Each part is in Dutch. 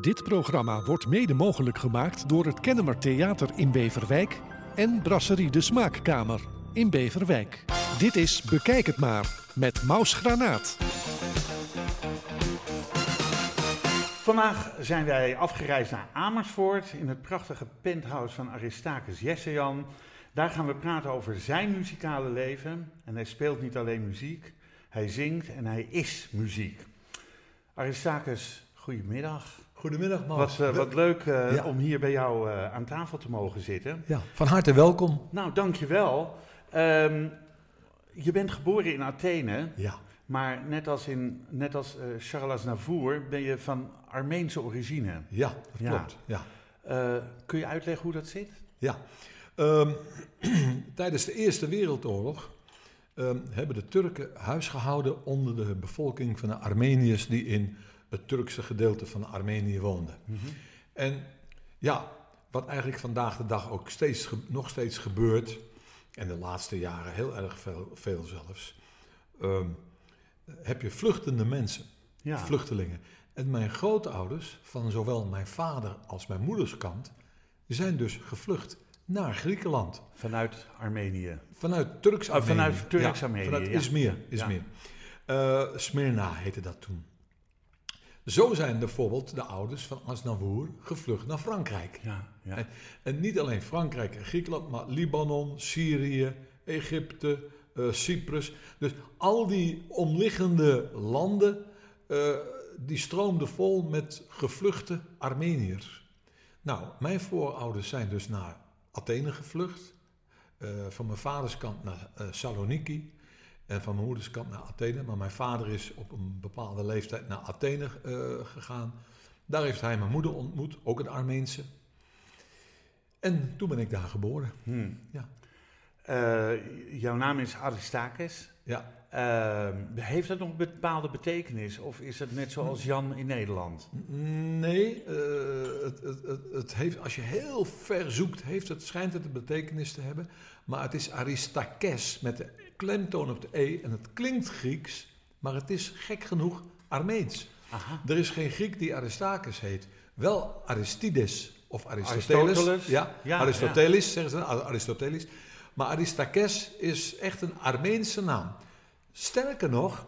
Dit programma wordt mede mogelijk gemaakt door het Kennemer Theater in Beverwijk en Brasserie de Smaakkamer in Beverwijk. Dit is Bekijk het maar met Maus Granaat. Vandaag zijn wij afgereisd naar Amersfoort in het prachtige penthouse van Aristakes Jessejan. Daar gaan we praten over zijn muzikale leven. En hij speelt niet alleen muziek, hij zingt en hij is muziek. Aristakes, goedemiddag. Goedemiddag, Maus. Wat, uh, wat leuk uh, Ja. om hier bij jou uh, aan tafel te mogen zitten. Ja, van harte welkom. Nou, dankjewel. Um, je bent geboren in Athene, Ja. maar net als, in, net als Charles Aznavour ben je van Armeense origine. Ja, dat Ja. klopt. Ja. kun je uitleggen hoe dat zit? Ja. Ehm, tijdens de Eerste Wereldoorlog ehm, hebben de Turken huisgehouden onder de bevolking van de Armeniërs die in het Turkse gedeelte van Armenië woonden. En ja, wat eigenlijk vandaag de dag ook steeds, nog steeds gebeurt, en de laatste jaren heel erg veel, veel zelfs, ehm, heb je vluchtende mensen, Ja. vluchtelingen. En mijn grootouders, van zowel mijn vader als mijn moeders kant, zijn dus gevlucht naar Griekenland. Vanuit Armenië. Vanuit Turks Oh, vanuit Turks Ja, Vanuit ja. Izmir. Izmir. Eh, Smyrna heette dat toen. Zo zijn bijvoorbeeld de ouders van Asnavour gevlucht naar Frankrijk. Ja, ja. En, en niet alleen Frankrijk en Griekenland, maar Libanon, Syrië, Egypte, eh, Cyprus. Dus al die omliggende landen, eh, die stroomden vol met gevluchte Armeniërs. Nou, mijn voorouders zijn dus naar Athene gevlucht. Eh, van mijn vaders kant naar Saloniki. En van mijn moeders kant naar Athene. Maar mijn vader is op een bepaalde leeftijd naar Athene eh, gegaan. Daar heeft hij mijn moeder ontmoet, ook een Armeense. En toen ben ik daar geboren. Hmm. Ja. Eh, jouw naam is Aristakes. Ja. Eh, heeft dat nog een bepaalde betekenis? Of is het net zoals Jan in Nederland? Nee, eh, het, het, het, het heeft, als je heel ver zoekt, heeft het, schijnt het een betekenis te hebben. Maar het is Aristakes met de klemtoon op de E. En het klinkt Grieks, maar het is gek genoeg Armeens. Aha. Er is geen Griek die Aristakes heet. Wel Aristides of Aristoteles. Aristoteles. Ja, Ja, Aristoteles zeggen ze, Aristoteles. Maar Aristakes is echt een Armeense naam. Sterker nog,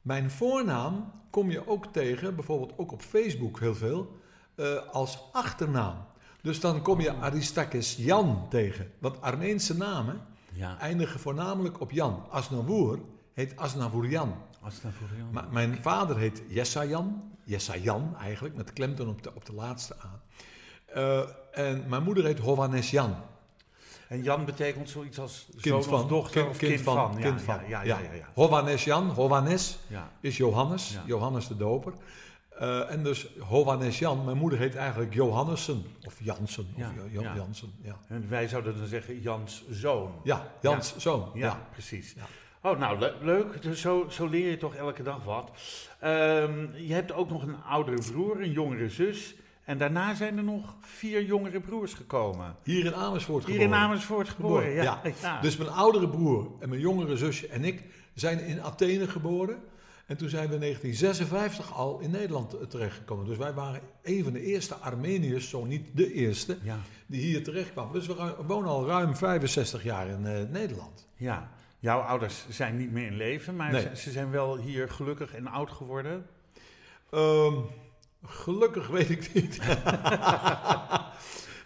mijn voornaam kom je ook tegen, bijvoorbeeld ook op Facebook heel veel, eh, als achternaam. Dus dan kom je Aristakes Jan tegen. Want Armeense namen Ja, eindigen voornamelijk op Jan. Asnavour heet Asnavourian. Aznavourian. Maar mijn vader heet Jessajan. Jessajan eigenlijk, met klemtoon op de, op de laatste A. Eh, en mijn moeder heet Hovanesjan. En Jan betekent zoiets als Kind zoon van. of dochter of kind, van. Ja, kind ja, van. Ja, ja, ja. ja, Hovanesjan, Hovanes ja. is Johannes. Ja. Johannes de Doper. Eh, en dus Hovanesjan, mijn moeder heet eigenlijk Johannessen. Of Jansen. Ja, Of Jo- Jo- ja. Jansen, ja. En wij zouden dan zeggen Jans zoon. Ja, Jans zoon. Ja, precies. Ja. Oh, nou, le- leuk. Dus zo, zo leer je toch elke dag wat. Ehm, je hebt ook nog een oudere broer, een jongere zus. En daarna zijn er nog vier jongere broers gekomen. Hier in Amersfoort Hier geboren. in Amersfoort geboren, Geboren, ja. Dus mijn oudere broer en mijn jongere zusje en ik zijn in Athene geboren. En toen zijn we in 1956 al in Nederland terechtgekomen. Dus wij waren een van de eerste Armeniërs, zo niet de eerste, ja, die hier terechtkwamen. Dus we wonen al ruim 65 jaar in eh, Nederland. ja. Jouw ouders zijn niet meer in leven, maar Nee. ze, ze zijn wel hier gelukkig en oud geworden. Ehm, gelukkig weet ik niet.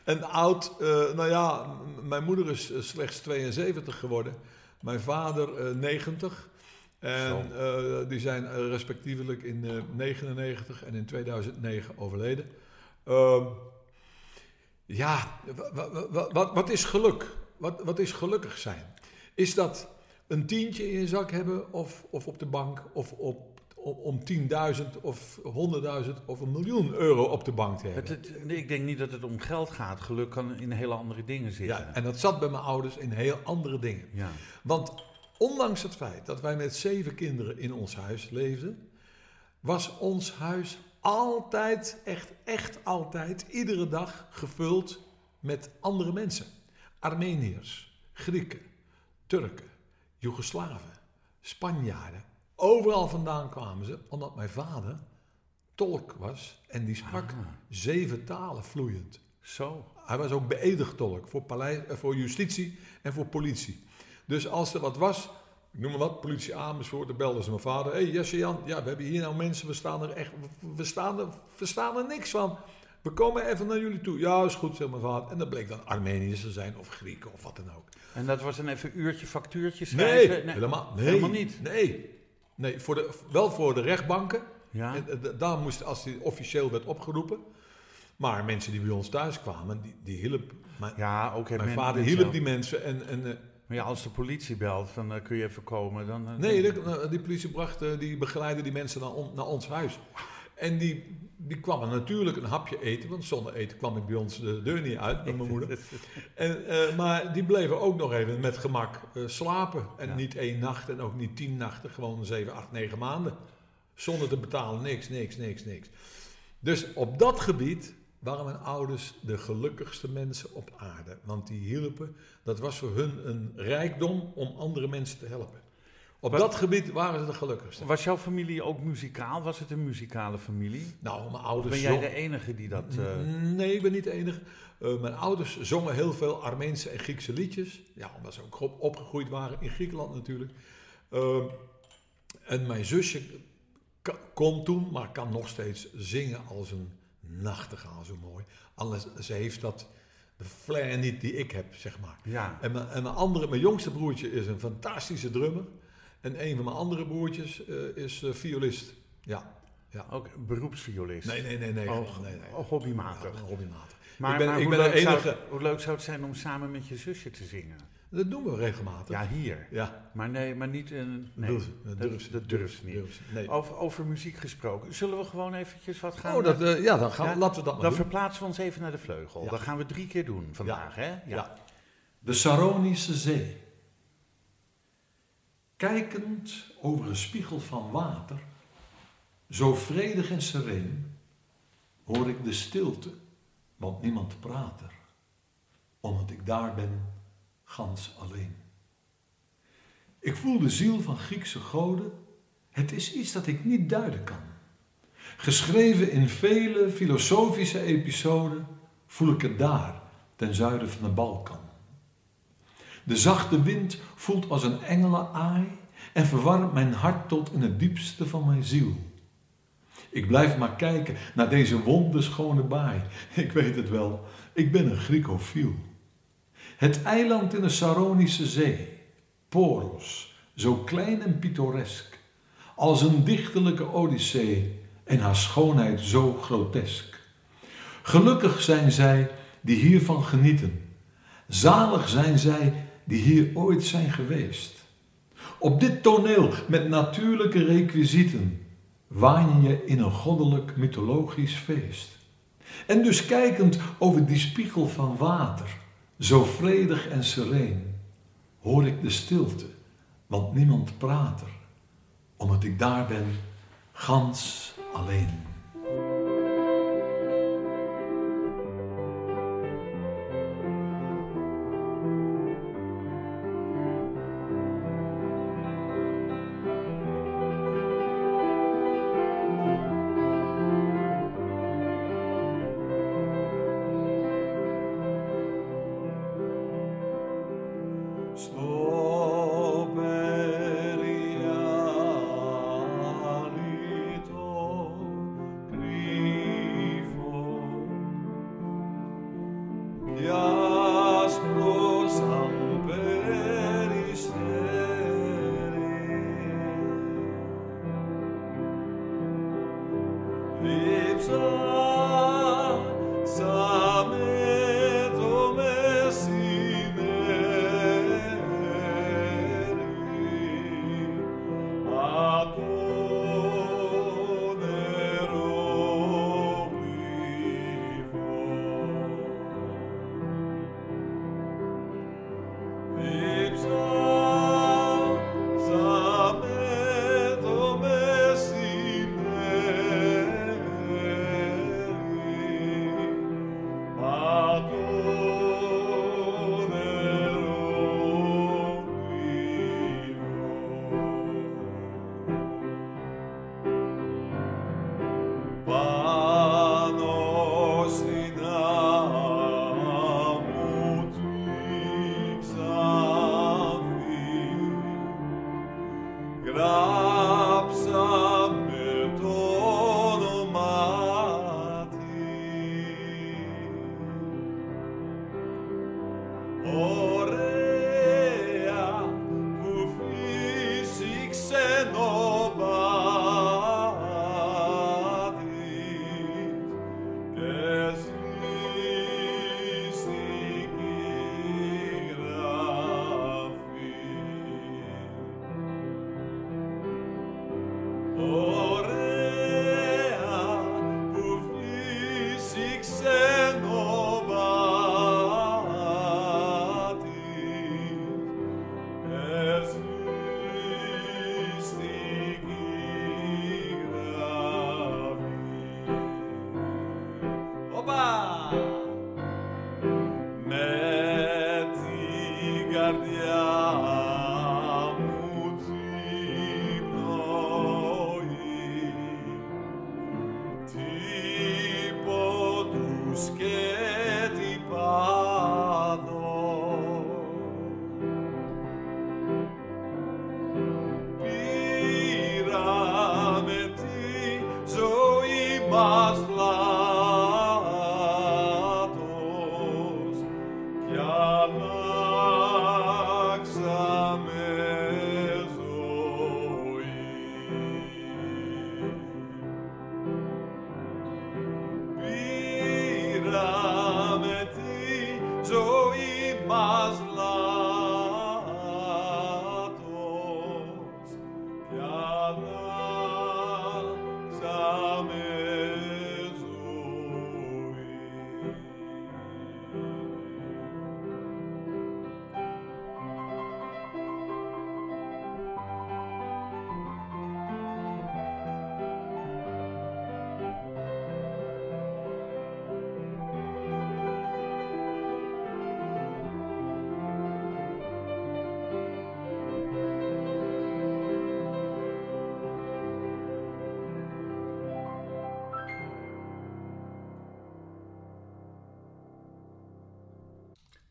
en oud, eh, nou ja, mijn moeder is eh, slechts 72 geworden. Mijn vader eh, 90. En eh, die zijn eh, respectievelijk in eh, 99 en in 2009 overleden. Ehm, ja, wa- wa- wa- wat, wat is geluk? Wat, wat is gelukkig zijn? Is dat een tientje in je zak hebben of, of op de bank of op, om, om 10.000 of 100.000 of een miljoen euro op de bank te hebben? het- ik denk niet dat het om geld gaat. Geluk kan in hele andere dingen zitten. Ja, en dat zat bij mijn ouders in heel andere dingen. ja. Want ondanks het feit dat wij met zeven kinderen in ons huis leefden, was ons huis altijd, echt, echt altijd, iedere dag gevuld met andere mensen. Armeniërs, Grieken, Turken, Joegoslaven, Spanjaarden. Overal vandaan kwamen ze, omdat mijn vader tolk was. En die sprak Ah. zeven talen vloeiend. Zo. Hij was ook beëdigd tolk voor, paleis, eh, voor justitie en voor politie. Dus als er wat was, ik noem maar wat, politie Amersfoort, dan belden ze mijn vader. Hé hey, Jesse Jan, ja, we hebben hier nou mensen, we staan er echt, we- staan er, we staan er niks van. We komen even naar jullie toe. Ja, is goed, zegt mijn vader. En dat bleek dan Armeniërs te zijn of Grieken of wat dan ook. En dat was dan even een uurtje factuurtje Nee, schrijven? helemaal, nee, helemaal niet. Nee, nee voor de, wel voor de rechtbanken. Ja. En, eh, daar moest, als die officieel werd opgeroepen. Maar mensen die bij ons thuis kwamen, die, die hielp. Mijn, Ja, ook het mijn men- vader hielp die mensen. En, en, eh, Maar ja, als de politie belt, dan eh, kun je even komen. Dan, eh, nee, de- eh, die politie bracht, eh, die begeleidde die mensen naar, on- naar ons huis. En die, die kwamen natuurlijk een hapje eten, want zonder eten kwam ik bij ons de deur niet uit met mijn moeder. En, maar die bleven ook nog even met gemak slapen. En Ja. niet één nacht en ook niet tien nachten, gewoon zeven, acht, negen maanden. Zonder te betalen, niks, niks, niks, niks. Dus op dat gebied waren mijn ouders de gelukkigste mensen op aarde. Want die hielpen, dat was voor hun een rijkdom om andere mensen te helpen. Op Wat- dat gebied waren ze de gelukkigste. Was jouw familie ook muzikaal? Was het een muzikale familie? Nou, mijn ouders Ben jij de enige die dat... eh, Nee, ik ben niet de enige. Eh, mijn ouders zongen heel veel Armeense en Griekse liedjes. Ja, omdat ze ook op- opgegroeid waren in Griekenland natuurlijk. Eh, en mijn zusje kon toen, maar kan nog steeds zingen als een nachtegaal, zo mooi. Alles, ze heeft dat, de flair niet die ik heb, zeg maar. ja. En mijn, en mijn, andere, mijn jongste broertje is een fantastische drummer. En een van mijn andere broertjes eh, is eh, violist. Ja, ja. Ook beroepsviolist? Nee, nee, nee, nee. Oh, nee, nee. oh, hobbymatig. Ja, hobbymatig. Maar, ik ben, maar ik hoe, ben de leuk zou, enige. hoe leuk zou het zijn om samen met je zusje te zingen? Dat doen we regelmatig. Ja, hier. ja. Maar nee, maar niet in... Nee, Durf- dat dat, durft ze- dat durft ze niet. Nee. Over, over muziek gesproken. Zullen we gewoon eventjes wat gaan... Oh, dat, eh, eh, ja, dan gaan, ja? laten we dat maar dan doen. verplaatsen we ons even naar de vleugel. Ja. Dat gaan we drie keer doen vandaag, hè? Ja. Ja. De Saronische Zee. Kijkend over een spiegel van water, zo vredig en sereen, hoor ik de stilte, want niemand praat er, omdat ik daar ben, gans alleen. Ik voel de ziel van Griekse goden, het is iets dat ik niet duiden kan. Geschreven in vele filosofische episoden voel ik het daar, ten zuiden van de Balkan. De zachte wind voelt als een engelenaai en verwarmt mijn hart tot in het diepste van mijn ziel. Ik blijf maar kijken naar deze wonderschone baai. Ik weet het wel, ik ben een Griekofiel. Het eiland in de Saronische zee, Poros, zo klein en pittoresk, als een dichterlijke odyssee en haar schoonheid zo grotesk. Gelukkig zijn zij die hiervan genieten. Zalig zijn zij die hier ooit zijn geweest. Op dit toneel met natuurlijke requisieten waan je in een goddelijk mythologisch feest. En dus kijkend over die spiegel van water, zo vredig en sereen, hoor ik de stilte, want niemand praat er, omdat ik daar ben, gans alleen.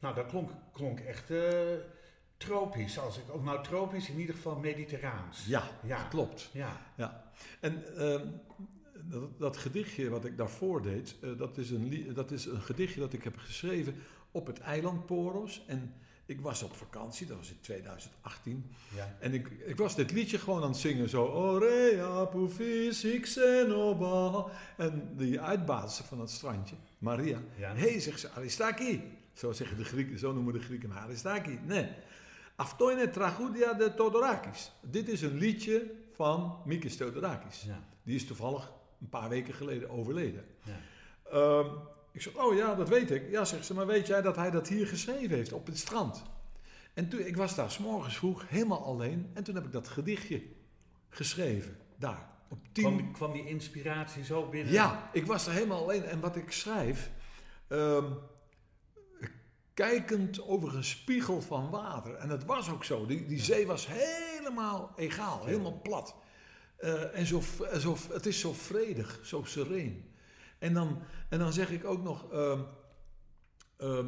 Nou, dat klonk, klonk echt eh, tropisch. Als ik, nou tropisch, in ieder geval mediterraans. Ja, Ja. klopt. Ja, Ja, en ehm, dat, dat gedichtje wat ik daarvoor deed, eh, dat, is een dat is een gedichtje dat ik heb geschreven op het eiland Poros. En ik was op vakantie, dat was in 2018. ja. En ik, ik was dit liedje gewoon aan het zingen, zo... Orea pufis xenoba. En die uitbaatster van het strandje, Maria. Ja. Hé, hey, zegt ze, Aristaki. Zo zeggen de Grieken, zo noemen de Grieken Aristaki. Nee. Aftoine tragudia de Todorakis. Dit is een liedje van Mikis Theodorakis. Ja. Die is toevallig een paar weken geleden overleden. Ja. Ehm, ik zeg, oh ja, dat weet ik. Ja, zegt ze, maar weet jij dat hij dat hier geschreven heeft, op het strand? En toen, ik was daar s'morgens vroeg, helemaal alleen. En toen heb ik dat gedichtje geschreven, daar. Op tien... Kwam, kwam die inspiratie zo binnen? Ja, ik was daar helemaal alleen. En wat ik schrijf, ehm, kijkend over een spiegel van water. En dat was ook zo. Die, die zee was helemaal egaal, helemaal plat. Eh, en zo, en zo, het is zo vredig, zo sereen. En dan, en dan zeg ik ook nog. ehm, ehm,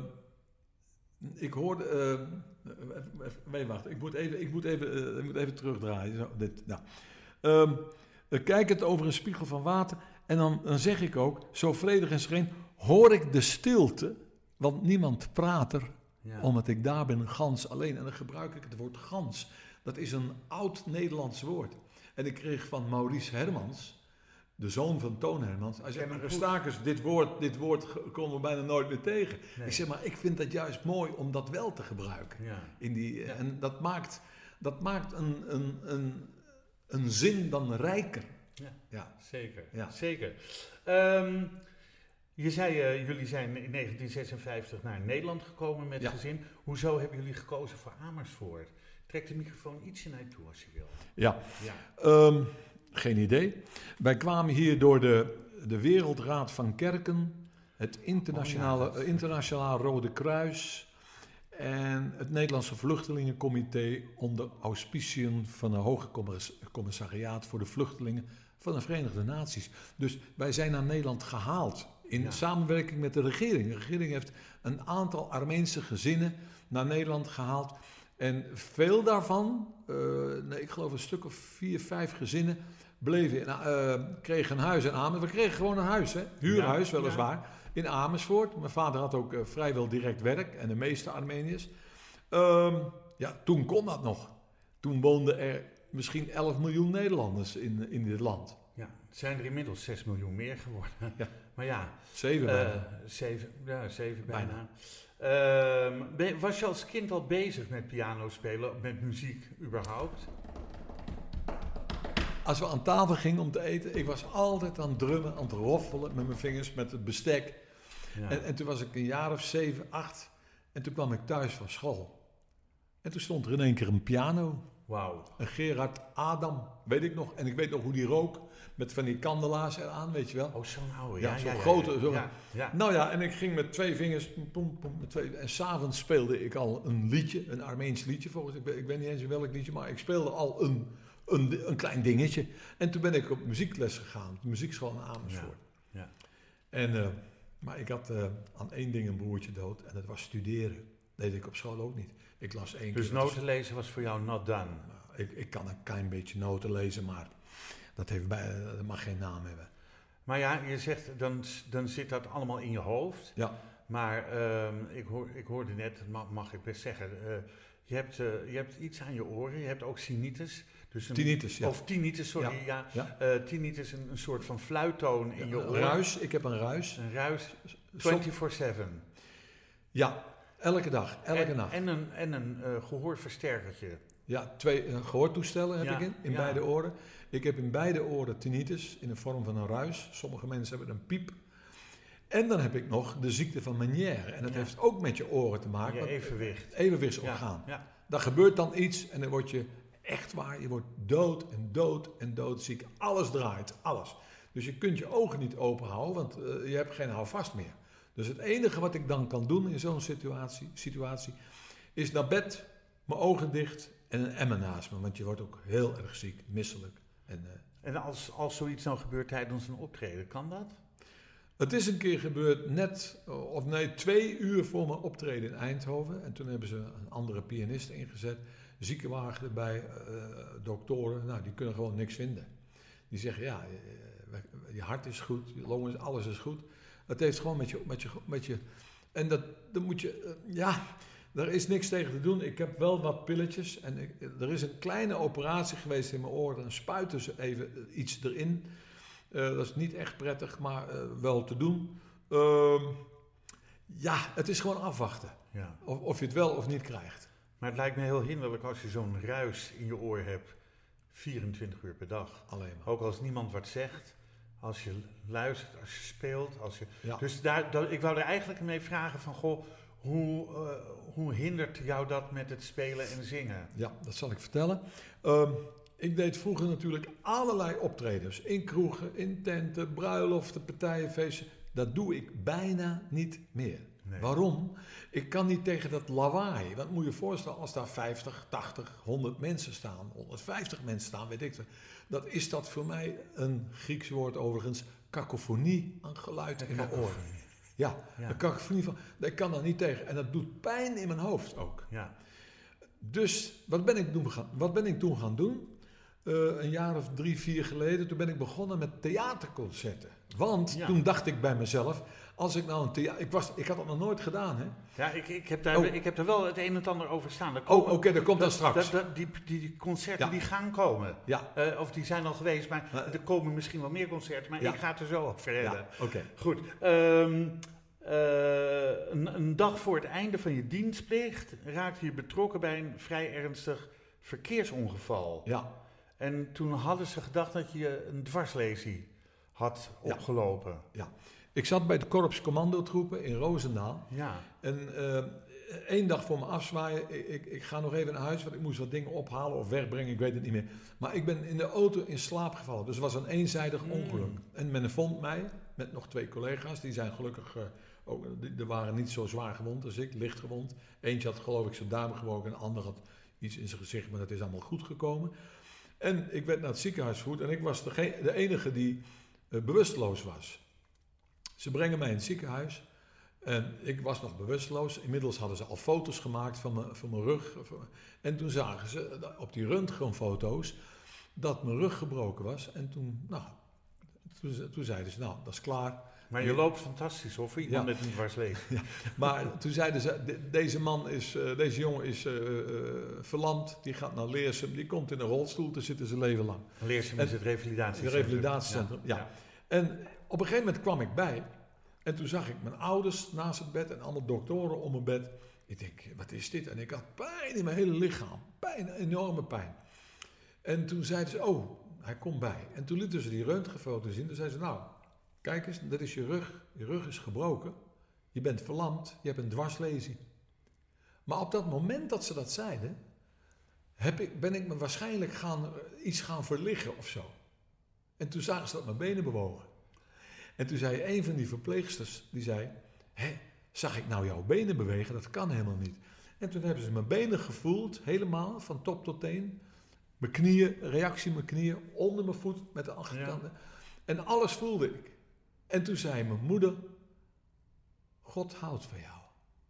ik hoorde. ehm, nee, wacht. Ik moet even, ik moet even, eh, ik moet even terugdraaien. Zo, dit, nou. Eh, kijkend over een spiegel van water. En dan, dan zeg ik ook, zo vredig en sereen, hoor ik de stilte, want niemand praat er, Ja. omdat ik daar ben, gans alleen. En dan gebruik ik het woord gans. Dat is een oud Nederlands woord. En ik kreeg van Maurice Hermans, de zoon van Toon Hermans, hij zei, maar dit woord, dit woord komen we bijna nooit meer tegen. Nee. Ik zeg, maar ik vind dat juist mooi om dat wel te gebruiken. Ja. In die, Ja. En dat maakt, dat maakt een, een, een, een zin dan rijker. Ja. Ja. Zeker, Ja. zeker. Ehm, je zei, eh, jullie zijn in 1956 naar Nederland gekomen met Ja. gezin. Hoezo hebben jullie gekozen voor Amersfoort? Trek de microfoon ietsje naar je toe als je wil. Ja, Ja, Ehm, geen idee. Wij kwamen hier door de, de Wereldraad van Kerken, het internationale, Oh ja, eh, internationaal Rode Kruis en het Nederlandse Vluchtelingencomité onder auspiciën van een hoge commis- commissariaat voor de vluchtelingen van de Verenigde Naties. Dus wij zijn naar Nederland gehaald in Ja. samenwerking met de regering. De regering heeft een aantal Armeense gezinnen naar Nederland gehaald. En veel daarvan, eh, nee, ik geloof een stuk of vier, vijf gezinnen, bleven in, eh, kregen een huis in Amersfoort. We kregen gewoon een huis, hè? huurhuis Ja, weliswaar, in Amersfoort. Mijn vader had ook eh, vrijwel direct werk en de meeste Armeniërs. Ehm, ja, toen kon dat nog. Toen woonden er misschien 11 miljoen Nederlanders in, in dit land. Zijn er inmiddels 6 miljoen meer geworden. Ja. Maar ja, Zeven eh, bijna. zeven, ja, zeven bijna. Bijna. Ehm, was je als kind al bezig met piano spelen, met muziek überhaupt? Als we aan tafel gingen om te eten, ik was altijd aan het drummen, aan het roffelen met mijn vingers, met het bestek. Ja. En, en toen was ik een jaar of zeven, acht. En toen kwam ik thuis van school. En toen stond er in één keer een piano Wauw. Een Gerard Adam, weet ik nog. En ik weet nog hoe die rook met van die kandelaars eraan, weet je wel. Oh, zo'n oude. Ja, Ja, zo'n ja, grote, zo-. Nou ja, en ik ging met twee vingers. Pom, pom, met twee, en s'avonds speelde ik al een liedje, een Armeens liedje volgens ik, weet- ik weet niet eens welk liedje, maar ik speelde al een, een, een klein dingetje. En toen ben ik op muziekles gegaan, de muziekschool in Amersfoort. Ja. En, eh, maar ik had eh, aan één ding een broertje dood en dat was studeren. deed ik op school ook niet. Ik las één Dus keer. noten lezen was voor jou not done. Nou, ik, ik kan een klein beetje noten lezen, maar dat, heeft bij, eh, dat mag geen naam hebben. Maar ja, je zegt, dan, dan zit dat allemaal in je hoofd. Ja, Maar ehm, ik, hoor, ik hoorde net, mag, mag ik best zeggen, eh, je, hebt, eh, je hebt iets aan je oren, je hebt ook tinnitus. Dus een, tinnitus, ja. Of tinnitus, sorry, ja. Ja. Tinnitus, een, een soort van fluittoon in je oor. ruis, ik heb een ruis. Een ruis, Som- 24-7. Ja, elke dag, elke en, nacht. En een, en een eh, gehoorversterkertje. Ja, twee eh, gehoortoestellen heb Ja, ik in, in ja. beide oren. Ik heb in beide oren tinnitus in de vorm van een ruis. Sommige mensen hebben een piep. En dan heb ik nog de ziekte van Meniere. En dat Ja. heeft ook met je oren te maken. Je evenwicht. evenwichtsorgaan. Dan gebeurt dan iets en dan word je echt waar, je wordt dood en dood en doodziek. Alles draait, alles. Dus je kunt je ogen niet open houden, want eh, je hebt geen houvast meer. Dus het enige wat ik dan kan doen in zo'n situatie, situatie is naar bed, mijn ogen dicht en een emmer naast me. Want je wordt ook heel erg ziek, misselijk. En, eh, En als, als zoiets dan gebeurt tijdens een optreden, kan dat? Het is een keer gebeurd net, of nee, twee uur voor mijn optreden in Eindhoven. En toen hebben ze een andere pianist ingezet. Ziekenwagen erbij, eh, doktoren, nou die kunnen gewoon niks vinden. Die zeggen, ja, eh, je hart is goed, je longen, is- alles is goed. Het heeft gewoon met je, met je, met je en dat, dan moet je, eh, ja, daar is niks tegen te doen. Ik heb wel wat pilletjes en ik, er is een kleine operatie geweest in mijn oor. Dan spuiten ze even iets erin. Eh, dat is niet echt prettig, maar eh, wel te doen. Ehm, ja, het is gewoon afwachten. Ja. Of, of je het wel of niet krijgt. Maar het lijkt me heel hinderlijk als je zo'n ruis in je oor hebt, 24 uur per dag. Alleen maar. Ook als niemand wat zegt, als je luistert, als je speelt. Als je... Ja. Dus daar, daar- ik wou er eigenlijk mee vragen van, goh, hoe, eh, hoe hindert jou dat met het spelen en zingen? Ja, dat zal ik vertellen. Ehm, ik deed vroeger natuurlijk allerlei optredens. In kroegen, in tenten, bruiloften, partijen, feesten. Dat doe ik bijna niet meer. Nee. Waarom? Ik kan niet tegen dat lawaai. Want moet je je voorstellen, als daar 50, 80, 100 mensen staan, 150 mensen staan, weet ik het. Dat is dat voor mij een Grieks woord overigens, kakofonie aan geluid in mijn oren. Ja, Ja. een kakofonie van, ik kan daar niet tegen. En dat doet pijn in mijn hoofd ook. Ja, Dus wat ben ik toen gaan, wat ben ik toen gaan doen? Eh, een jaar of drie, vier geleden, toen ben ik begonnen met theaterconcerten. Want Ja. toen dacht ik bij mezelf, als ik nou een theater... Ik, was, ik had dat nog nooit gedaan, hè? ja ik, ik, heb daar, Oh. ik heb er wel het een en het ander over staan. Oh, oké, dat komt dan straks. dat- dat- die, die, concerten Ja. die gaan komen. Ja, Eh, of die zijn al geweest, maar Maar- er komen misschien wel meer concerten. Maar Ja. ik ga het er zo over hebben. ja oké. Goed. ehm, eh, een, een dag voor het einde van je dienstplicht raakte je betrokken bij een vrij ernstig verkeersongeval. Ja, En toen hadden ze gedacht dat je een dwarslesie had Ja. opgelopen. Ik zat bij de korps commandotroepen in Roosendaal. Ja. En eh, één dag voor me afzwaaien, ik, ik, ik ga nog even naar huis, want ik moest wat dingen ophalen of wegbrengen, ik weet het niet meer. Maar ik ben in de auto in slaap gevallen, dus het was een eenzijdig Mm. ongeluk. En men vond mij, met nog twee collega's, die zijn gelukkig, eh, ook, die, die waren niet zo zwaar gewond als ik, licht gewond. Eentje had geloof ik zijn duim gebroken, en de ander had iets in zijn gezicht, maar dat is allemaal goed gekomen. En ik werd naar het ziekenhuis gevoerd en ik was de, de enige die eh, bewusteloos was. Ze brengen mij in het ziekenhuis. En ik was nog bewusteloos. Inmiddels hadden ze al foto's gemaakt van mijn, van mijn rug. En toen zagen ze op die röntgenfoto's dat mijn rug gebroken was. En toen, nou, toen, toen zeiden ze, nou, dat is klaar. Maar je loopt fantastisch hoor, voor iemand Ja. met een dwarslesie. Maar toen zeiden ze, de- deze man is, eh, deze jongen is eh, eh, verlamd. Die gaat naar Leersum. Die komt in een rolstoel te zitten zijn leven lang. Leersum En- is het revalidatiecentrum. Het revalidatiecentrum, ja. En op een gegeven moment kwam ik bij. En toen zag ik mijn ouders naast het bed en allemaal doktoren om mijn bed. Ik denk, wat is dit? En ik had pijn in mijn hele lichaam. Pijn, enorme pijn. En toen zeiden ze, oh, hij komt bij. En toen lieten ze die röntgenfoto's zien. Toen zeiden ze, nou, kijk eens, dat is je rug. Je rug is gebroken. Je bent verlamd. Je hebt een dwarslesie. Maar op dat moment dat ze dat zeiden, heb ik, ben ik me waarschijnlijk gaan, eh, iets gaan verliggen of zo. En toen zagen ze dat mijn benen bewogen. En toen zei een van die verpleegsters, die zei, hé, zag ik nou jouw benen bewegen? Dat kan helemaal niet. En toen hebben ze mijn benen gevoeld, helemaal, van top tot teen. Mijn knieën, reactie mijn knieën, onder mijn voet, met de achterkant. En alles voelde ik. En toen zei mijn moeder, God houdt van jou.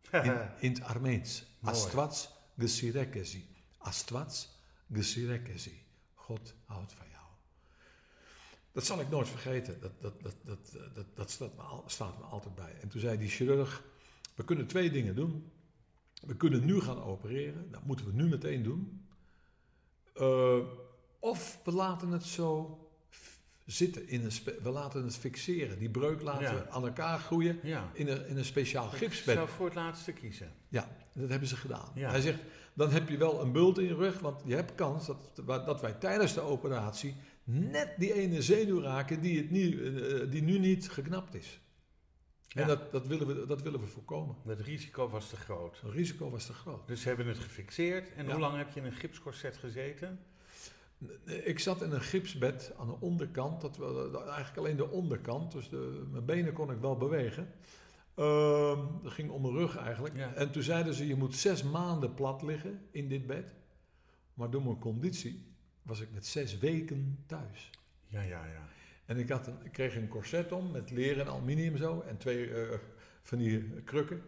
In, in het Armeens. Mooi. Astvats gesirekezi. Astvats gesirekezi. God houdt van jou. Dat zal ik nooit vergeten. Dat, dat, dat, dat, eh, dat, dat staat, me al- staat me altijd bij. En toen zei die chirurg, we kunnen twee dingen doen. We kunnen nu gaan opereren. Dat moeten we nu meteen doen. Eh, of we laten het zo zitten. In een we laten het fixeren. Die breuk laten Ja. we aan elkaar groeien Ja. in een, in een speciaal Ik gipsbed. zou voor het laatste kiezen. Ja, dat hebben ze gedaan. Ja. Hij zegt, dan heb je wel een bult in je rug, want je hebt kans dat, dat wij tijdens de operatie net die ene zenuw raken die, het nu, eh, die nu niet geknapt is. Ja. En dat, dat, willen we, dat willen we voorkomen. Het risico was te groot. Het risico was te groot. Dus ze hebben het gefixeerd. En Ja. hoe lang heb je in een gipscorset gezeten? Ik zat in een gipsbed aan de onderkant, dat, eigenlijk alleen de onderkant, dus de, mijn benen kon ik wel bewegen. Ehm, dat ging om mijn rug eigenlijk. Ja. En toen zeiden ze, je moet zes maanden plat liggen in dit bed. Maar door mijn conditie was ik met zes weken thuis. Ja, ja, ja. En ik, had een, ik kreeg een corset om met leer en aluminium zo en twee eh, van die krukken.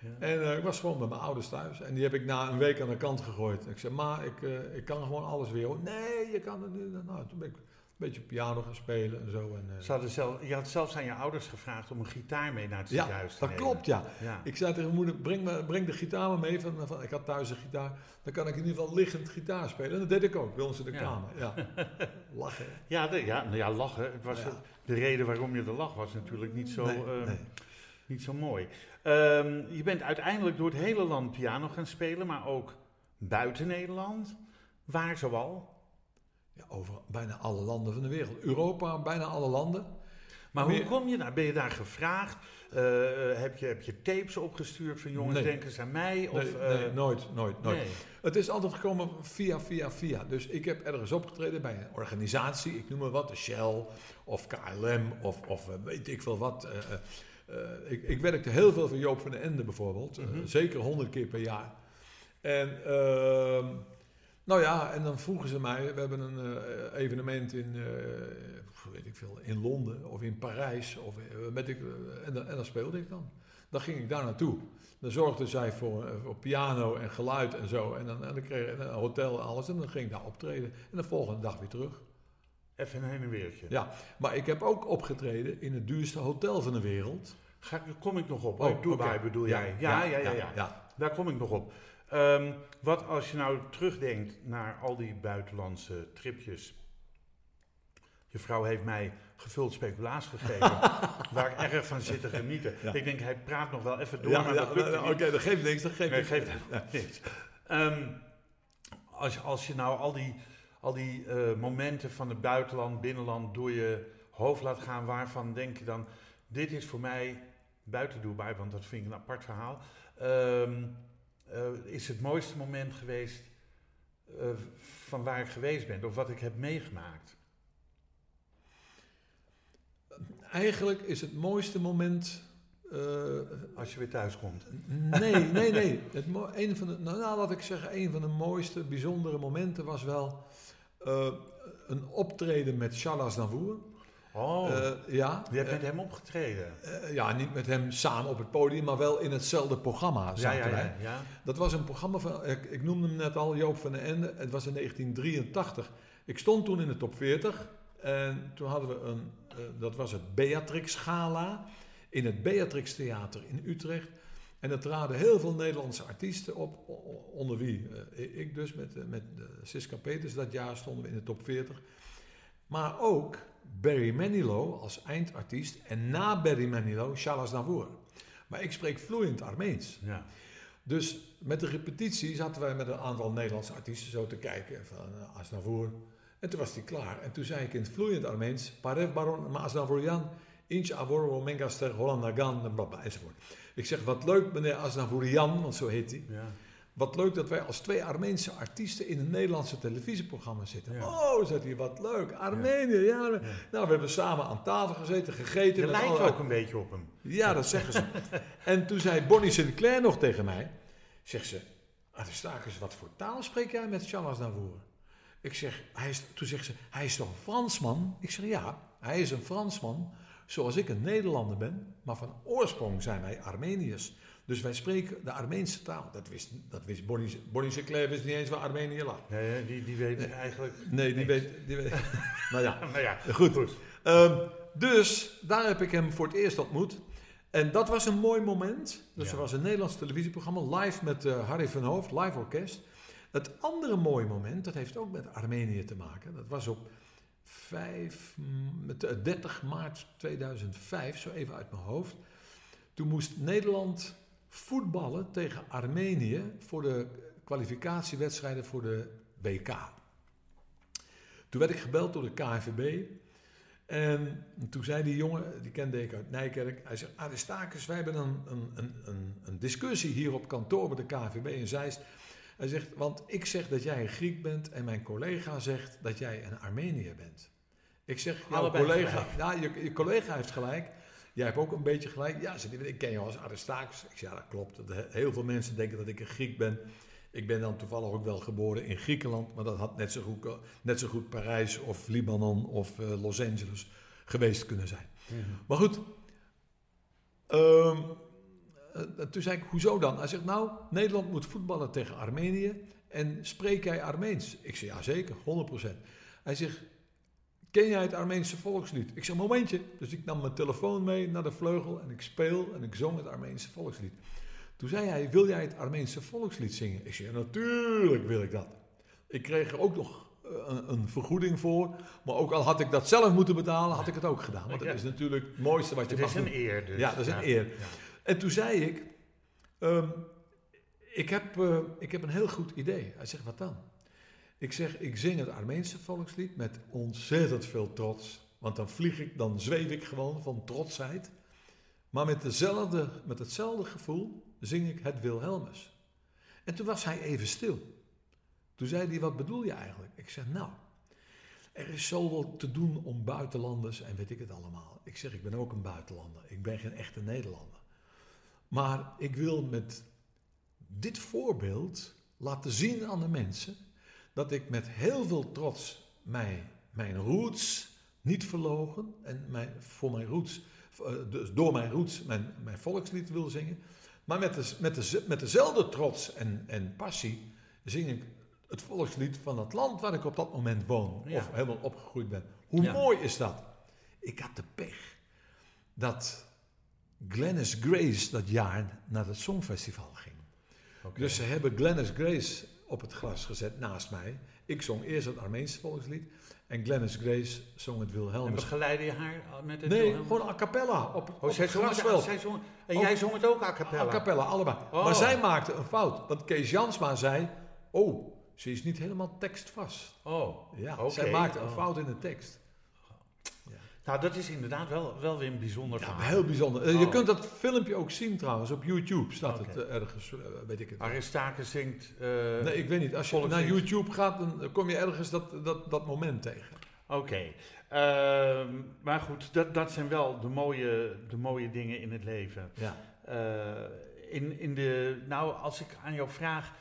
Ja. En eh, ik was gewoon met mijn ouders thuis. En die heb ik na een week aan de kant gegooid. Ik zei, ma, ik, eh, ik kan gewoon alles weer. hoor." Nee, je kan het niet. Nou, toen ben ik een beetje piano gaan spelen en zo. En, hadden zelf, je had zelfs aan je ouders gevraagd om een gitaar mee naar het ja, ziekenhuis te dat nemen. klopt, ja. Ja. Ik zei tegen mijn moeder, breng, me, breng de gitaar maar mee. Van, van, ik had thuis een gitaar. Dan kan ik in ieder geval liggend gitaar spelen. En dat deed ik ook bij ons in de Ja. kamer. Ja. Lachen. Ja, de, ja, nou ja, lachen. Het was het- de reden waarom je er lag was natuurlijk niet zo, Nee, ehm, nee. niet zo mooi. Ehm, je bent uiteindelijk door het hele land piano gaan spelen, maar ook buiten Nederland. Waar zoal? Ja, over bijna alle landen van de wereld. Europa, bijna alle landen. Maar Meer- hoe kom je daar? Ben je daar gevraagd? Eh, heb, je, heb je tapes opgestuurd van jongens, Nee. denk eens aan mij? Of, nee, eh, nooit, nooit, nooit. nee. Het is altijd gekomen via, via, via. Dus ik heb ergens opgetreden bij een organisatie, ik noem maar wat, de Shell of KLM of, of eh, weet ik veel wat. ik, ik werkte heel veel voor Joop van den Ende bijvoorbeeld, Mhm. zeker honderd keer per jaar. En ehm, nou ja, en dan vroegen ze mij, we hebben een eh, evenement in, eh, weet ik veel, in Londen of in Parijs. Of, eh, met ik, en, dan, en dan speelde ik dan. Dan ging ik daar naartoe. Dan zorgde zij voor, voor piano en geluid en zo. En dan, en dan kreeg ik een hotel en alles. En dan ging ik daar optreden. En de volgende dag weer terug. Even een heen en weertje. Ja, maar ik heb ook opgetreden in het duurste hotel van de wereld. Ga, daar kom ik nog op. Oh, Oh, Dubai bedoel jij? Ja, ja, ja. ja, ja. Daar kom ik nog op. Ehm, wat als je nou terugdenkt naar al die buitenlandse tripjes. Je vrouw heeft mij gevuld speculaas gegeven, waar ik erg van zit te genieten. Ja. Ik denk, hij praat nog wel even door, Ja, maar ja, dat. Oké, dat geeft niks. Dat geeft Nee, niks. geeft niks. Ehm, als, als je nou al die, al die eh, momenten van het buitenland, binnenland door je hoofd laat gaan, waarvan denk je dan, dit is voor mij buiten Dubai, want dat vind ik een apart verhaal, ehm, eh, is het mooiste moment geweest eh, van waar ik geweest ben, of wat ik heb meegemaakt. Eigenlijk is het mooiste moment. eh, Als je weer thuis komt. nee, nee, nee. Het een van de, nou, nou, laat ik zeggen, een van de mooiste, bijzondere momenten was wel eh, een optreden met Charles Navour. Oh, Eh, ja, je hebt met hem opgetreden. eh, ja, niet met hem samen op het podium, maar wel in hetzelfde programma Ja, zaten ja, wij. ja, ja. Dat was een programma van, ik, ik noemde hem net al, Joop van den Ende. Het was in 1983. Ik stond toen in de top 40. En toen hadden we een, eh, dat was het Beatrix Gala. In het Beatrix Theater in Utrecht. En er traden heel veel Nederlandse artiesten op. Onder wie? ik dus, met, met Siska Peters. Dat jaar stonden we in de top 40. Maar ook Barry Manilow als eindartiest. En na Barry Manilow, Charles Navour. Maar ik spreek vloeiend Armeens. ja. Dus met de repetitie zaten wij met een aantal Nederlandse artiesten zo te kijken. Van uh, Asnavour. En toen was hij klaar. En toen zei ik in het vloeiend Armeens. Parev baron ma Asnavourian. Inch avoro mengaster Hollanda gan. en blablabla enzovoort. Ik zeg wat leuk meneer Asnavourian. Want zo heet hij. ja. Wat leuk dat wij als twee Armeense artiesten in een Nederlandse televisieprogramma zitten. Ja. Oh, zegt hij, wat leuk. Armenië, ja. Nou, we hebben samen aan tafel gezeten, gegeten. Je lijkt ook een beetje op hem. Ja, dat zeggen ze. en toen zei Bonnie Sinclair nog tegen mij, zegt ze, wat voor taal spreek jij met Charles Navour? Ik zeg, hij is, toen zegt ze, hij is toch een Fransman? Ik zeg, ja, hij is een Fransman, zoals ik een Nederlander ben, maar van oorsprong zijn wij Armeniërs. Dus wij spreken de Armeense taal. Dat wist, dat wist Bonnie, Bonnie Sinclair wist niet eens waar Armenië lag. Nee, die, die weet eigenlijk... Nee, die weet, die weet. nou ja, Nou ja, Goed. Ehm, dus daar heb ik hem voor het eerst ontmoet. En dat was een mooi moment. Dus Ja. er was een Nederlands televisieprogramma, live met eh, Harry van Hoofd, live orkest. Het andere mooie moment, dat heeft ook met Armenië te maken. Dat was op 5, mm, met, eh, 30 maart 2005, zo even uit mijn hoofd. Toen moest Nederland voetballen tegen Armenië voor de kwalificatiewedstrijden voor de WK. Toen werd ik gebeld door de KNVB. En toen zei die jongen, die kende ik uit Nijkerk, hij zegt, Aristakis, wij hebben een, een, een, een, discussie hier op kantoor bij de KNVB in Zeist. Hij zegt, want ik zeg dat jij een Griek bent en mijn collega zegt dat jij een Armeniër bent. Ik zeg, jouw Allebei collega, ja, je, je collega heeft gelijk. Jij hebt ook een beetje gelijk. Ja, hij, ik ken jou als Aristakis. Ik zeg, ja, dat klopt. Heel veel mensen denken dat ik een Griek ben. Ik ben dan toevallig ook wel geboren in Griekenland, maar dat had net zo goed, net zo goed Parijs of Libanon of eh, Los Angeles geweest kunnen zijn. Maar goed, ehm, eh, toen zei ik, hoezo dan? Hij zegt, nou, Nederland moet voetballen tegen Armenië en spreek jij Armeens? Ik zeg, ja zeker, 100%. Hij zegt, ken jij het Armeense volkslied? Ik zeg, momentje. Dus ik nam mijn telefoon mee naar de vleugel en ik speel en ik zong het Armeense volkslied. Toen zei hij, wil jij het Armeense volkslied zingen? Ik zeg, natuurlijk wil ik dat. Ik kreeg er ook nog eh, een, een vergoeding voor. Maar ook al had ik dat zelf moeten betalen, had ik het ook gedaan. Want dat is natuurlijk het mooiste wat je Het mag is een doen. eer dus. Ja, dat is een eer. En toen zei ik, ehm, ik, heb, eh, ik heb een heel goed idee. Hij zegt, wat dan? Ik zeg, ik zing het Armeense volkslied met ontzettend veel trots. Want dan vlieg ik, dan zweef ik gewoon van trotsheid. Maar met, dezelfde, met hetzelfde gevoel zing ik het Wilhelmus. En toen was hij even stil. Toen zei hij, wat bedoel je eigenlijk? Ik zeg, nou, er is zoveel te doen om buitenlanders en weet ik het allemaal. Ik zeg, ik ben ook een buitenlander. Ik ben geen echte Nederlander. Maar ik wil met dit voorbeeld laten zien aan de mensen dat ik met heel veel trots mijn, mijn roots niet verlogen en mijn, voor mijn roots, eh, dus door mijn roots mijn, mijn volkslied wil zingen. Maar met, de, met, de, met dezelfde trots en, en passie zing ik het volkslied van het land waar ik op dat moment woon Ja. of helemaal opgegroeid ben. Hoe Ja. mooi is dat? Ik had de pech dat Glennis Grace dat jaar naar het Songfestival ging. Dus ze hebben Glennis Grace op het glas gezet naast mij. Ik zong eerst het Armeense volkslied en Glennis Grace zong het En Wilhelmus. begeleidde je haar met het Nee, Wilhelmus? gewoon a cappella op, Oh, op zij zong, grasveld. zij zong, en jij zong het ook a cappella? A cappella, allebei. Oh. Maar zij maakte een fout. Want Kees Jansma zei, oh, ze is niet helemaal tekstvast. Oh, Ja, oké. zij maakte een Oh. fout in de tekst. Nou, dat is inderdaad wel, wel weer een bijzonder Ja, verhaal. heel bijzonder. Eh, Je Oh. kunt dat filmpje ook zien trouwens. Op YouTube staat het eh, ergens, eh, weet ik het. Aristarchus zingt... Nee, ik weet niet. Als je naar YouTube gaat, dan kom je ergens dat, dat, dat moment tegen. Oké. Ehm, maar goed, dat, dat zijn wel de mooie, de mooie dingen in het leven. Ja. In, in de, nou, als ik aan jou vraag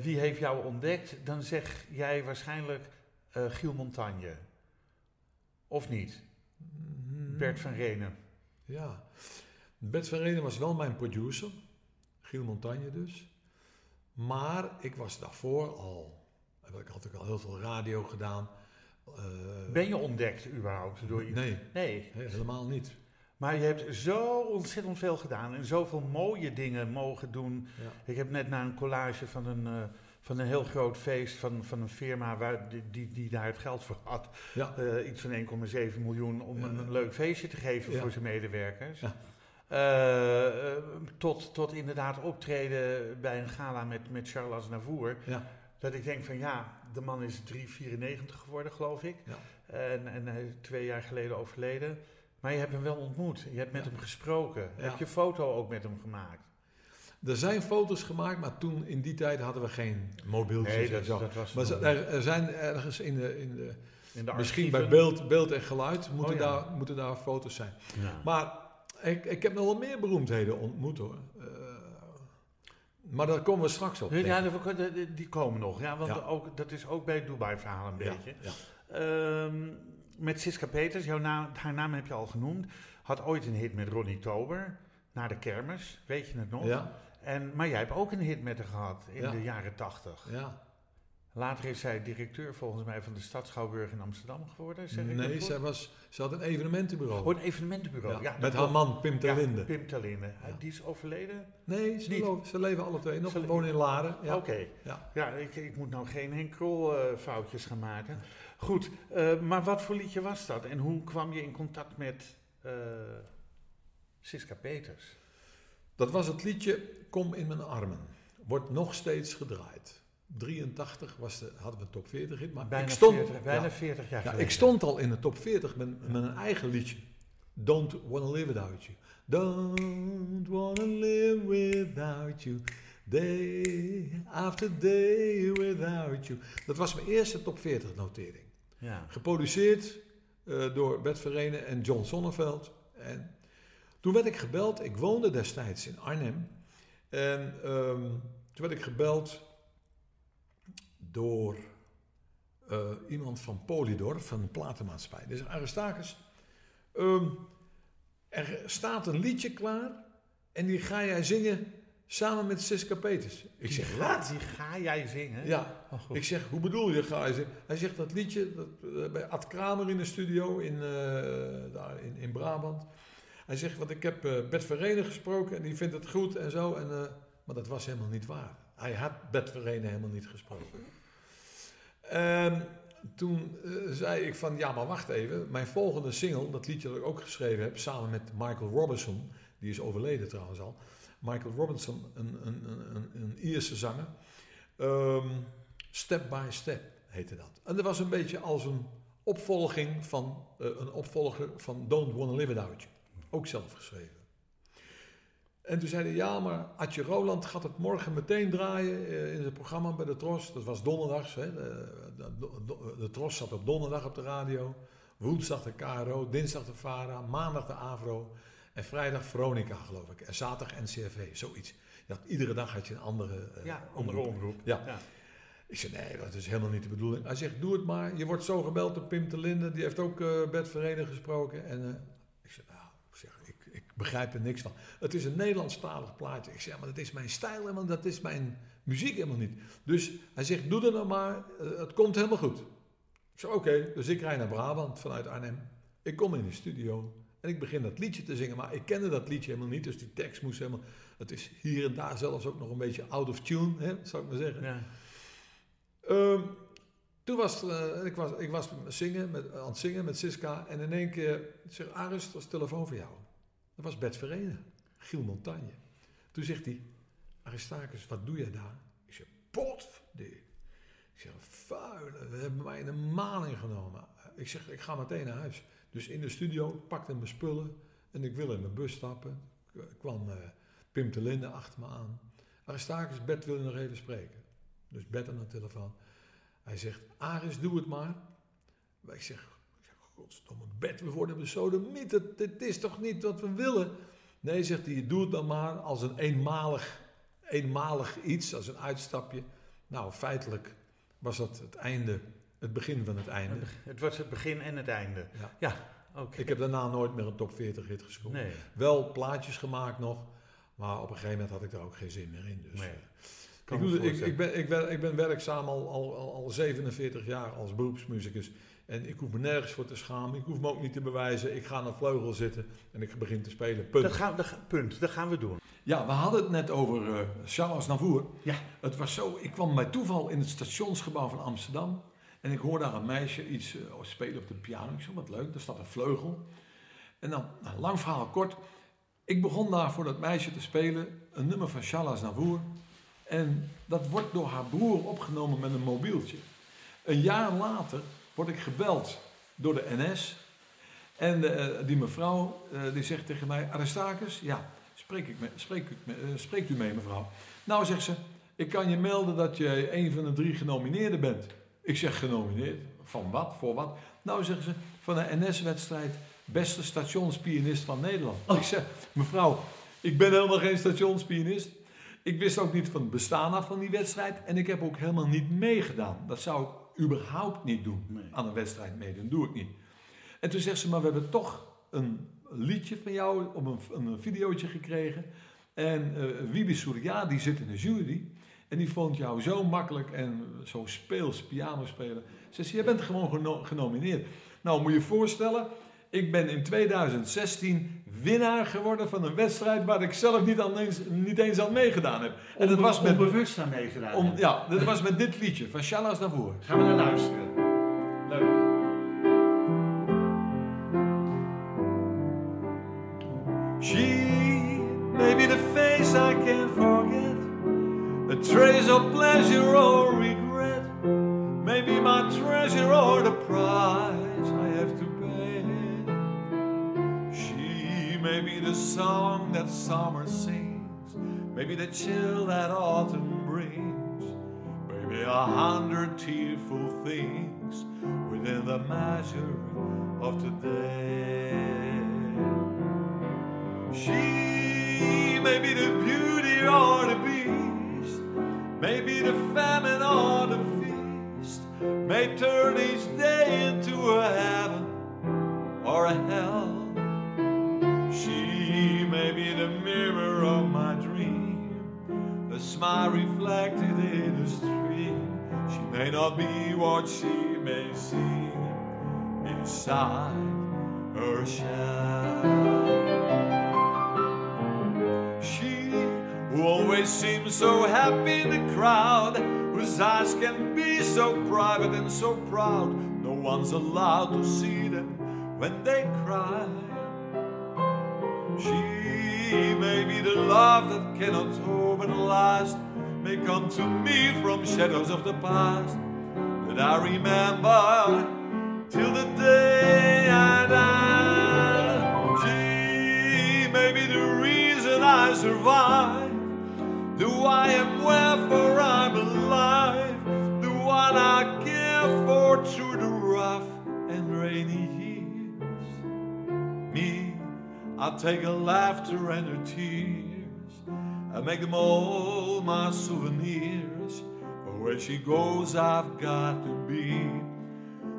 wie heeft jou ontdekt, dan zeg jij waarschijnlijk Giel Montagne. Of niet? Bert van Renen. Ja. Bert van Renen was wel mijn producer. Giel Montagne dus. Maar ik was daarvoor al... Ik had ook al heel veel radio gedaan. Eh, Ben je ontdekt überhaupt door iemand? Nee, Nee. he- helemaal niet. Maar je hebt zo ontzettend veel gedaan en zoveel mooie dingen mogen doen. Ja. Ik heb net naar een collage van een, eh, van een heel groot feest van, van een firma waar die, die, die daar het geld voor had. Ja. Eh, iets van 1,7 miljoen om Ja. een, een leuk feestje te geven Ja. voor zijn medewerkers. Eh, eh, tot, tot inderdaad optreden bij een gala met, met Charles Navour. Ja. Dat ik denk van ja, de man is 3,94 geworden geloof ik. En, en hij is twee jaar geleden overleden. Maar je hebt hem wel ontmoet. Je hebt met hem gesproken. Heb je foto ook met hem gemaakt? Er zijn foto's gemaakt, maar toen in die tijd hadden we geen mobieltjes Nee, en zo. dat was Maar er, er zijn ergens in de, in de in de misschien bij beeld, beeld en geluid moeten, Oh, ja. daar, moeten daar foto's zijn. Ja. Maar ik, ik heb nog wel meer beroemdheden ontmoet hoor. Eh, maar daar komen we straks op. Ja, die komen nog. Ja, want Ja. Ook, dat is ook bij het Dubai-verhaal een beetje. ja. Ehm, met Siska Peters, jouw naam, haar naam heb je al genoemd, had ooit een hit met Ronnie Tober, naar de kermis, weet je het nog? Ja, En, maar jij hebt ook een hit met haar gehad in Ja. de jaren tachtig. ja. Later is zij directeur volgens mij van de Stad Schouwburg in Amsterdam geworden, zeg ik Nee, zij, was, ze had een evenementenbureau. Oh, een evenementenbureau. Ja, met haar man Pim ter Ja. Pim ter Linde. Ja. Die is overleden? Nee, ze, lo- ze leven alle twee nog. Ze wonen in Laren. Ja. Oké. Ja. Ja, ik, ik moet nou geen Henk Krol eh, foutjes gaan maken. Goed, eh, maar wat voor liedje was dat? En hoe kwam je in contact met eh Siska Peters? Dat was het liedje Kom in mijn armen. Wordt nog steeds gedraaid. 83 was de, hadden we een top 40 hit, maar Bijna, ik stond, 40, bijna ja, 40 jaar ja, geleden. ik stond al in de top 40 met, met een eigen liedje. Don't wanna live without you. Don't wanna live without you. Day after day without you. Dat was mijn eerste top 40 notering. Ja. Geproduceerd eh, door Bert Verenen en John Sonneveld. En toen werd ik gebeld. Ik woonde destijds in Arnhem. En ehm, toen werd ik gebeld door eh, iemand van Polydor, van een platenmaatschappij. Dus Aristakis, ehm, er staat een liedje klaar en die ga jij zingen samen met Siska Peters. Ik Die zeg, wat? Die ga jij zingen? Ja, Oh, ik zeg, hoe bedoel je ga je zingen? Hij zegt dat liedje dat, eh, bij Ad Kramer in de studio in, eh, daar in, in Brabant. Hij zegt, want ik heb eh Bert Verenen gesproken en die vindt het goed en zo. En, eh, maar dat was helemaal niet waar. Hij had Bert Verenen helemaal niet gesproken. En toen eh, zei ik van, ja maar wacht even. Mijn volgende single, dat liedje dat ik ook geschreven heb, samen met Michael Robinson. Die is overleden trouwens al. Michael Robinson, een, een, een, een, Ierse zanger. Ehm, step by Step heette dat. En dat was een beetje als een opvolging van, een opvolger van Don't Wanna Live Without You. Ook zelf geschreven. En toen zei hij, ja, maar Adje Roland gaat het morgen meteen draaien eh, in het programma bij de Tros. Dat was donderdags. Hè. De, de, de, de Tros zat op donderdag op de radio. Woensdag de KRO, dinsdag de VARA, maandag de AVRO en vrijdag Veronica, geloof ik. En zaterdag NCRV, zoiets. Iedere dag had je een andere Ja, andere omroep. Ja. Ja. Ik zei, nee, dat is helemaal niet de bedoeling. Hij zegt, doe het maar. Je wordt zo gebeld door Pim te Linde. Die heeft ook eh Bert Verenen gesproken. En ik zeg, nou, ik, zeg, ik, ik begrijp er niks van. Het is een Nederlandstalig plaatje. Ik zeg, maar dat is mijn stijl helemaal, dat is mijn muziek helemaal niet. Dus hij zegt, doe dat nou maar. eh, het komt helemaal goed. Ik zeg, oké. Dus ik rijd naar Brabant vanuit Arnhem. Ik kom in de studio. En ik begin dat liedje te zingen. Maar ik kende dat liedje helemaal niet. Dus die tekst moest helemaal... Het is hier en daar zelfs ook nog een beetje out of tune, hè, zou ik maar zeggen. Ja. Ehm, toen was eh, ik was, ik was zingen met, aan het zingen met Siska en in één keer zegt Aris, dat is telefoon voor jou. Dat was Bert Verenen, Giel Montagne. Toen zegt hij, Aristarchus, wat doe jij daar? Ik zeg, potverdee. Ik zeg, vuile, we hebben mij in een maling genomen. Ik zeg, ik ga meteen naar huis. Dus in de studio, pakte mijn spullen en ik wil in mijn bus stappen. Kwam eh, Pim de Linde achter me aan. Aristarchus, Bert wil je nog even spreken. Dus Bert aan de telefoon. Hij zegt, Aris, doe het maar. Ik zeg godstomme Bert, we worden besodemiet. Het, het is toch niet wat we willen? Nee, zegt hij, doe het dan maar als een eenmalig, eenmalig iets, als een uitstapje. Nou, feitelijk was dat het einde, het begin van het einde. Het was het begin en het einde. Ja. Ja, oké. Ik heb daarna nooit meer een top 40 hit gescoord. Nee. Wel plaatjes gemaakt nog, maar op een gegeven moment had ik daar ook geen zin meer in. Dus, Nee. eh, ik, doe, ik, ik, ben, ik, ben, ik ben werkzaam al, al, al, al 47 jaar als beroepsmuzikus. En ik hoef me nergens voor te schamen. Ik hoef me ook niet te bewijzen. Ik ga een vleugel zitten en ik begin te spelen. Punt. Dat gaan, dat, punt, dat gaan we doen. Ja, we hadden het net over eh Charles Navour. Ja. Het was zo, ik kwam bij toeval in het stationsgebouw van Amsterdam. En ik hoor daar een meisje iets eh, spelen op de piano. Ik zeg, wat leuk, daar staat een vleugel. En dan, nou, lang verhaal kort. Ik begon daar voor dat meisje te spelen een nummer van Charles Navour. En dat wordt door haar broer opgenomen met een mobieltje. Een jaar later word ik gebeld door de NS. En eh, die mevrouw eh, die zegt tegen mij, Aristarchus, ja, Spreek ik me, spreek ik me, eh, spreekt u mee, mevrouw? Nou, zegt ze, ik kan je melden dat je een van de drie genomineerden bent. Ik zeg genomineerd? Van wat? Voor wat? Nou, zeggen ze, van de NS-wedstrijd beste stationspianist van Nederland. Ik zeg, mevrouw, ik ben helemaal geen stationspianist. Ik wist ook niet van het bestaan af van die wedstrijd. En ik heb ook helemaal niet meegedaan. Dat zou ik überhaupt niet doen. Nee. Aan een wedstrijd meedoen, doe ik niet. En toen zegt ze, maar we hebben toch een liedje van jou op een, een videootje gekregen. En eh Wiebe Surya, die zit in de jury. En die vond jou zo makkelijk en zo speels piano spelen. Ze zei, je bent gewoon geno- genomineerd. Nou, moet je je voorstellen, ik ben in 2016 winnaar geworden van een wedstrijd waar ik zelf niet, aan eens, niet eens aan meegedaan heb. En dat was met, onbewust aan meegedaan. om, ja, dat was met dit liedje van Shalas daarvoor. Gaan we naar luisteren. Leuk. She may be the face I can't forget, a trace of pleasure or regret, maybe my treasure or the price She may be the song that summer sings, maybe the chill that autumn brings, maybe a hundred tearful things within the measure of today. She may be the beauty or the beast, maybe the famine or the feast, may turn each day into a heaven or a hell. She may be the mirror of my dream, a smile reflected in a stream. She may not be what she may seem inside her shell. She who always seems so happy in the crowd, whose eyes can be so private and so proud, no one's allowed to see them when they cry. She may be the love that cannot hope and last, may come to me from shadows of the past that I remember till the day I die. She may be the reason I survive, the why and wherefore I'm alive, the one I care for through the rough and rainy years. I take her laughter and her tears. I make them all my souvenirs. For where she goes, I've got to be.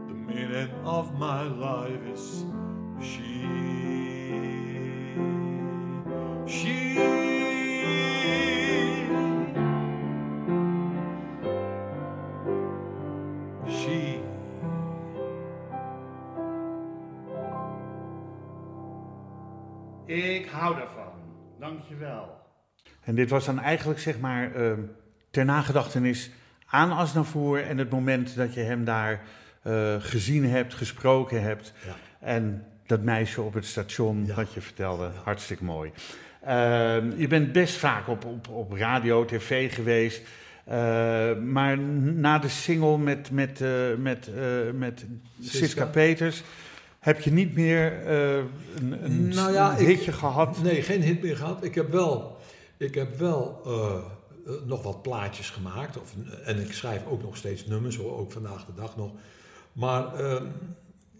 The meaning of my life is she. She. Hou daarvan. Dankjewel. En dit was dan eigenlijk zeg maar ehm, ter nagedachtenis aan Asnavoer en het moment dat je hem daar eh, gezien hebt, gesproken hebt. Ja. En dat meisje op het station, wat je vertelde, hartstikke mooi. Ehm, je bent best vaak op, op, op radio, tv geweest. Eh, maar na de single met, met, eh, met, eh, met Siska Siska. Peters heb je niet meer eh, een, een Nou ja, een ik- hitje gehad. Nee, geen hit meer gehad. Ik heb wel, ik heb wel eh, eh, nog wat plaatjes gemaakt. Of, en ik schrijf ook nog steeds nummers, hoor, ook vandaag de dag nog. Maar ehm,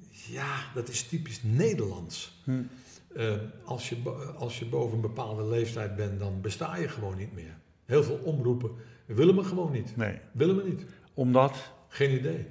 ja, dat is typisch Nederlands. Hm. Eh, als, je, als je boven een bepaalde leeftijd bent, dan besta je gewoon niet meer. Heel veel omroepen willen me gewoon niet. Nee, Willen me niet. omdat. Geen idee.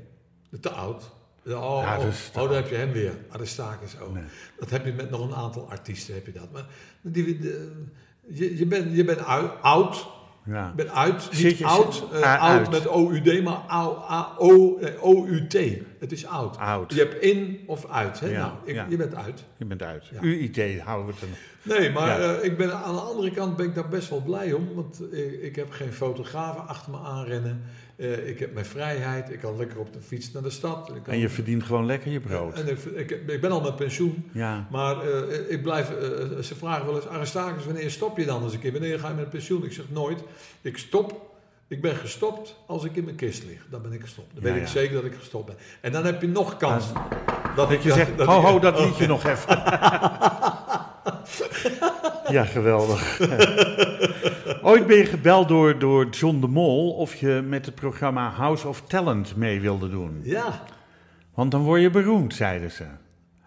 Te oud. Oh, Ja, oh, te oh, daar heb je hem weer. Aristakis ook. Nee. Dat heb je met nog een aantal artiesten. Heb je dat. Maar die, de- je, je bent, je bent oud. Ja. Je bent uit. Zit Niet je- oud. eh, Ah, oud uit. met OUD, maar au- a- O- eh, OUT. Het is oud. Oud. Je hebt in of uit. Hè? Ja, Nou, ik- ja. Je bent uit. Je bent uit. UIT houden we het er. Nee, maar eh, ik ben, aan de andere kant ben ik daar best wel blij om. Want eh, ik heb geen fotografen achter me aanrennen. Eh, ik heb mijn vrijheid. Ik kan lekker op de fiets naar de stad. Ik kan- En je verdient gewoon lekker je brood. En ik, ik, ik ben al met pensioen. Ja. Maar eh, ik blijf, eh, ze vragen wel eens, Aristakis, wanneer stop je dan eens een keer? Wanneer ga je met pensioen? Ik zeg nooit, ik stop. Ik ben gestopt als ik in mijn kist lig. Dan ben ik gestopt. Dan Ja, weet ik zeker dat ik gestopt ben. En dan heb je nog kans. dat ik Je zegt, dat ho ho, dat oh, liedje nog even. Ja, geweldig. Ooit ben je gebeld door, door John de Mol of je met het programma House of Talent mee wilde doen. Ja, Want dan word je beroemd, zeiden ze.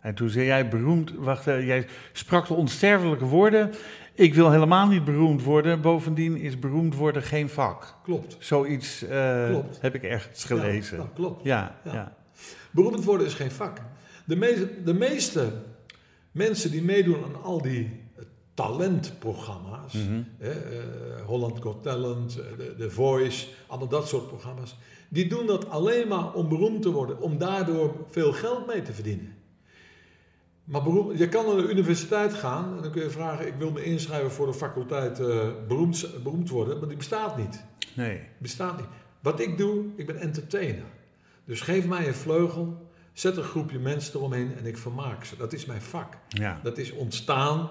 En toen zei jij beroemd, wacht, eh, jij sprak de onsterfelijke woorden. Ik wil helemaal niet beroemd worden. Bovendien is beroemd worden geen vak. klopt. Zoiets eh, Klopt. heb ik ergens gelezen. Ja, klopt. Ja, Ja. ja. Beroemd worden is geen vak. De, meeste, de meeste mensen die meedoen aan al die talentprogramma's, Mhm. eh, Holland Got Talent, eh, The, The Voice, allemaal dat soort programma's, die doen dat alleen maar om beroemd te worden, om daardoor veel geld mee te verdienen. Maar je kan naar de universiteit gaan en dan kun je vragen, ik wil me inschrijven voor de faculteit eh, beroemd, beroemd worden, maar die bestaat niet. Nee. Bestaat niet. Wat ik doe, ik ben entertainer. Dus geef mij een vleugel, zet een groepje mensen eromheen en ik vermaak ze. Dat is mijn vak. Ja. Dat is ontstaan.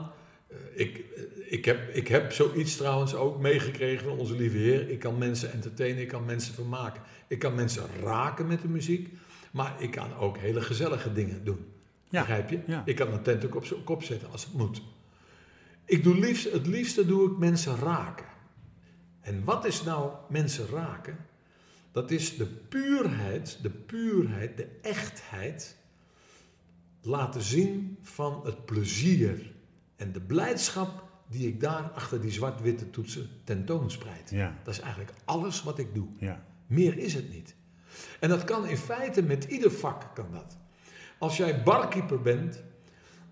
Eh, Ik, eh, ik, heb, ik heb zoiets trouwens ook meegekregen van onze lieve Heer. Ik kan mensen entertainen, ik kan mensen vermaken. Ik kan mensen raken met de muziek. Maar ik kan ook hele gezellige dingen doen. Ja. Begrijp je? Ja. Ik kan een tent ook op zijn kop zetten als het moet. Ik doe liefst, het liefste doe ik mensen raken. En wat is nou mensen raken? Dat is de puurheid, de puurheid, de echtheid laten zien van het plezier en de blijdschap die ik daar achter die zwart-witte toetsen tentoonspreid. Ja. Dat is eigenlijk alles wat ik doe. Ja. Meer is het niet. En dat kan in feite met ieder vak kan dat. Als jij barkeeper bent,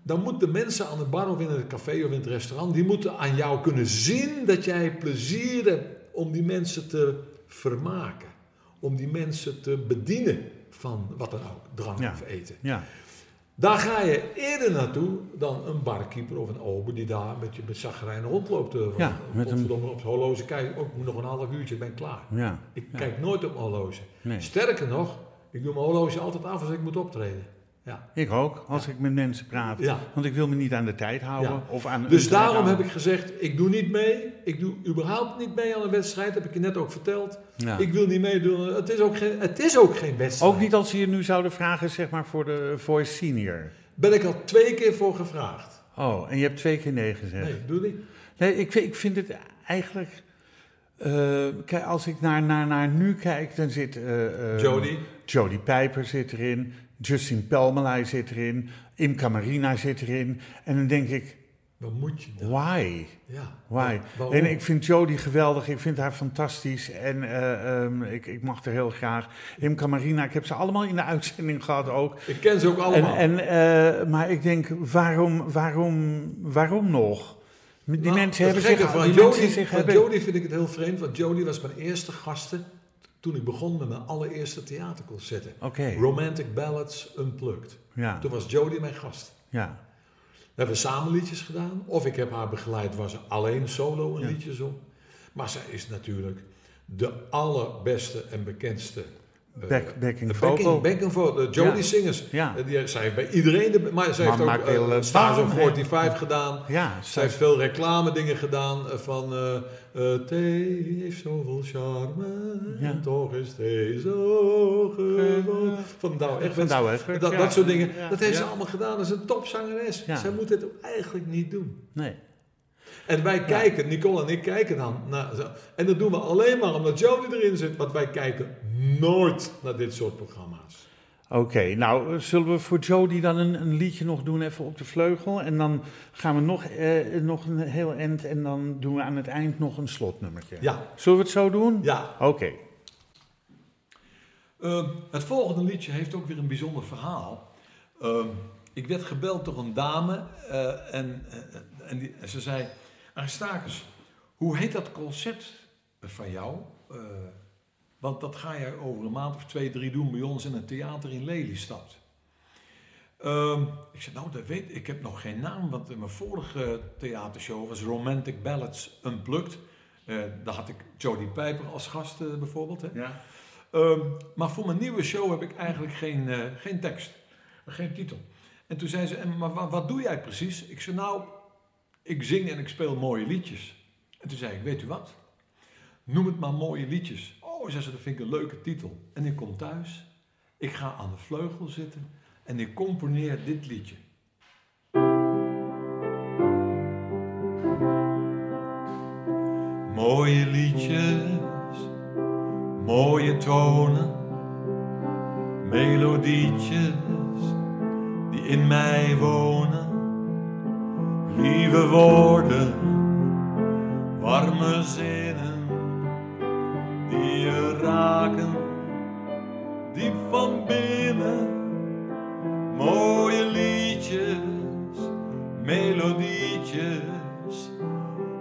dan moeten de mensen aan de bar of in het café of in het restaurant, die moeten aan jou kunnen zien dat jij plezier hebt om die mensen te vermaken. Om die mensen te bedienen van wat dan ook, drank Ja. of eten. Ja. Daar ga je eerder naartoe dan een barkeeper of een ober die daar met je met zagrijn rondloopt. eh, van, Ja, met een- op het horloge kijken, ik moet nog een half uurtje, ik ben klaar. Ja. Ik Ja. kijk nooit op mijn horloge. Nee. Sterker nog, ik doe mijn horloge altijd af als ik moet optreden. Ja. Ik ook, als ik met mensen praat. Ja. Want ik wil me niet aan de tijd houden. Of aan Dus daarom heb ik gezegd, ik doe niet mee. Ik doe überhaupt niet mee aan een wedstrijd, heb ik je net ook verteld. Ik wil niet meedoen. Het is ook geen, het is ook geen wedstrijd. Ook niet als ze je nu zouden vragen, zeg maar, voor de Voice Senior. Ben ik al twee keer voor gevraagd. Oh, en je hebt twee keer nee gezegd. Nee, doe niet. Nee, ik, vind- ik vind het eigenlijk... eh, kijk, als ik naar, naar, naar nu kijk, dan zit... eh, Jody. Jodie Piper zit erin. Justin Pelmelay zit erin. Imca Marina zit erin. En dan denk ik, Wat moet je dan? why? Ja. Why? Waarom? En ik vind Jodie geweldig, ik vind haar fantastisch en eh, ehm, ik, ik mag haar heel graag. Imca Marina, ik heb ze allemaal in de uitzending gehad ook. Ik ken ze ook En, allemaal. en, eh, maar ik denk, waarom, waarom, waarom nog? Die Nou, mensen hebben zich, van die Jody, mensen zich van hebben... Jody vind ik het heel vreemd, want Jody was mijn eerste gasten toen ik begon met mijn allereerste theaterconcerten. Romantic Ballads Unplugged. ja, Toen was Jody mijn gast. ja, We hebben samen liedjes gedaan. Of ik heb haar begeleid waar ze alleen solo een Ja. liedje zong. Maar zij is natuurlijk de allerbeste en bekendste... eh, back, backing de vocal. backing, backing vocal, Ja. Singers. Ja. Eh, Die, zij heeft bij iedereen, de, maar zij heeft ook uh, Stars of Bomb, 45 gedaan. Ja, Zij heeft veel reclame dingen gedaan eh, van eh eh, thee heeft zoveel charme Ja. toch is thee zo gewoon. Van Douwe Van. Douwe dat, dat soort dingen. Dat heeft ze allemaal gedaan als een topzangeres. Zij moet het eigenlijk niet doen. nee. En wij kijken, Nicole en ik kijken dan naar... En dat doen we alleen maar omdat Jody erin zit. Want wij kijken nooit naar dit soort programma's. Oké, nou zullen we voor Jodie dan een, een liedje nog doen, even op de vleugel. En dan gaan we nog, eh, nog een heel eind en dan doen we aan het eind nog een slotnummertje. Ja, Zullen we het zo doen? ja. Oké. Ehm, het volgende liedje heeft ook weer een bijzonder verhaal. Ehm, ik werd gebeld door een dame eh, en, eh, en, die, en ze zei: Aristakis, hoe heet dat concert van jou? Want dat ga jij over een maand of twee, drie doen bij ons in een theater in Lelystad. Ehm, ik zei, nou, dat weet ik. heb nog geen naam, want in mijn vorige theatershow was Romantic Ballads Unplugged. Eh, daar had ik Jodie Piper als gast eh, bijvoorbeeld. Hè? Ja. Ehm, maar voor mijn nieuwe show heb ik eigenlijk geen, eh, geen tekst, geen titel. En toen zei ze, en, maar wa- wat doe jij precies? Ik zei, nou, ik zing en ik speel mooie liedjes. En toen zei ik, weet u wat? Noem het maar mooie liedjes. Oh, ze, dat vind ik een leuke titel. En ik kom thuis, ik ga aan de vleugel zitten en ik componeer dit liedje. Mooie liedjes, mooie tonen, melodietjes die in mij wonen. Lieve woorden, warme zinnen je raken diep van binnen. Mooie liedjes, melodietjes,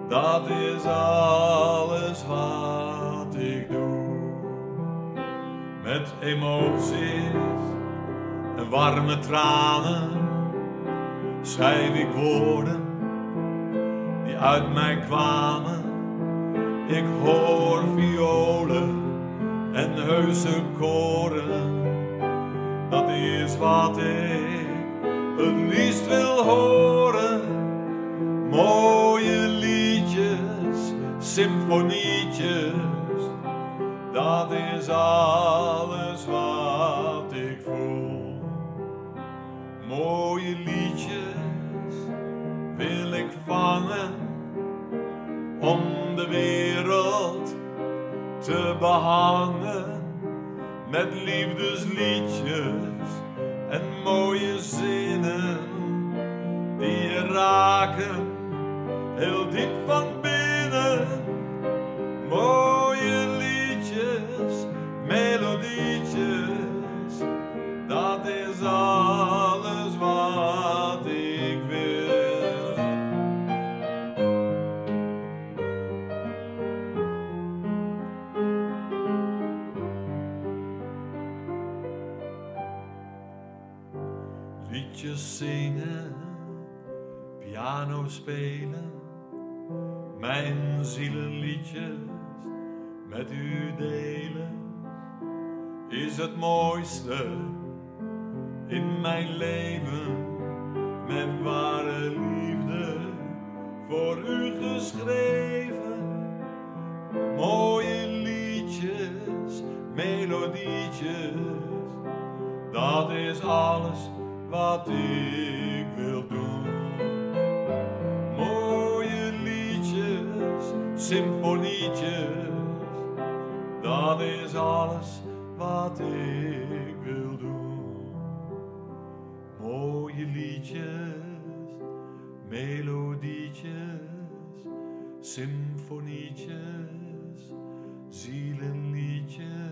dat is alles wat ik doe. Met emoties en warme tranen schrijf ik woorden die uit mij kwamen. Ik hoor violen en heuse koren. Dat is wat ik het liefst wil horen. Mooie liedjes, symfonietjes. Dat is alles wat ik voel. Mooie liedjes wil ik vangen om de wereld te behangen met liefdesliedjes en mooie zinnen die je raken heel diep van binnen. Mooie liedjes, melodietjes, dat is alles piano spelen, mijn zielenliedjes met u delen, is het mooiste in mijn leven, met ware liefde voor u geschreven. Mooie liedjes, melodietjes, dat is alles wat ik symfonietjes, dat is alles wat ik wil doen. Mooie liedjes, melodietjes, symfonietjes, zielenliedjes,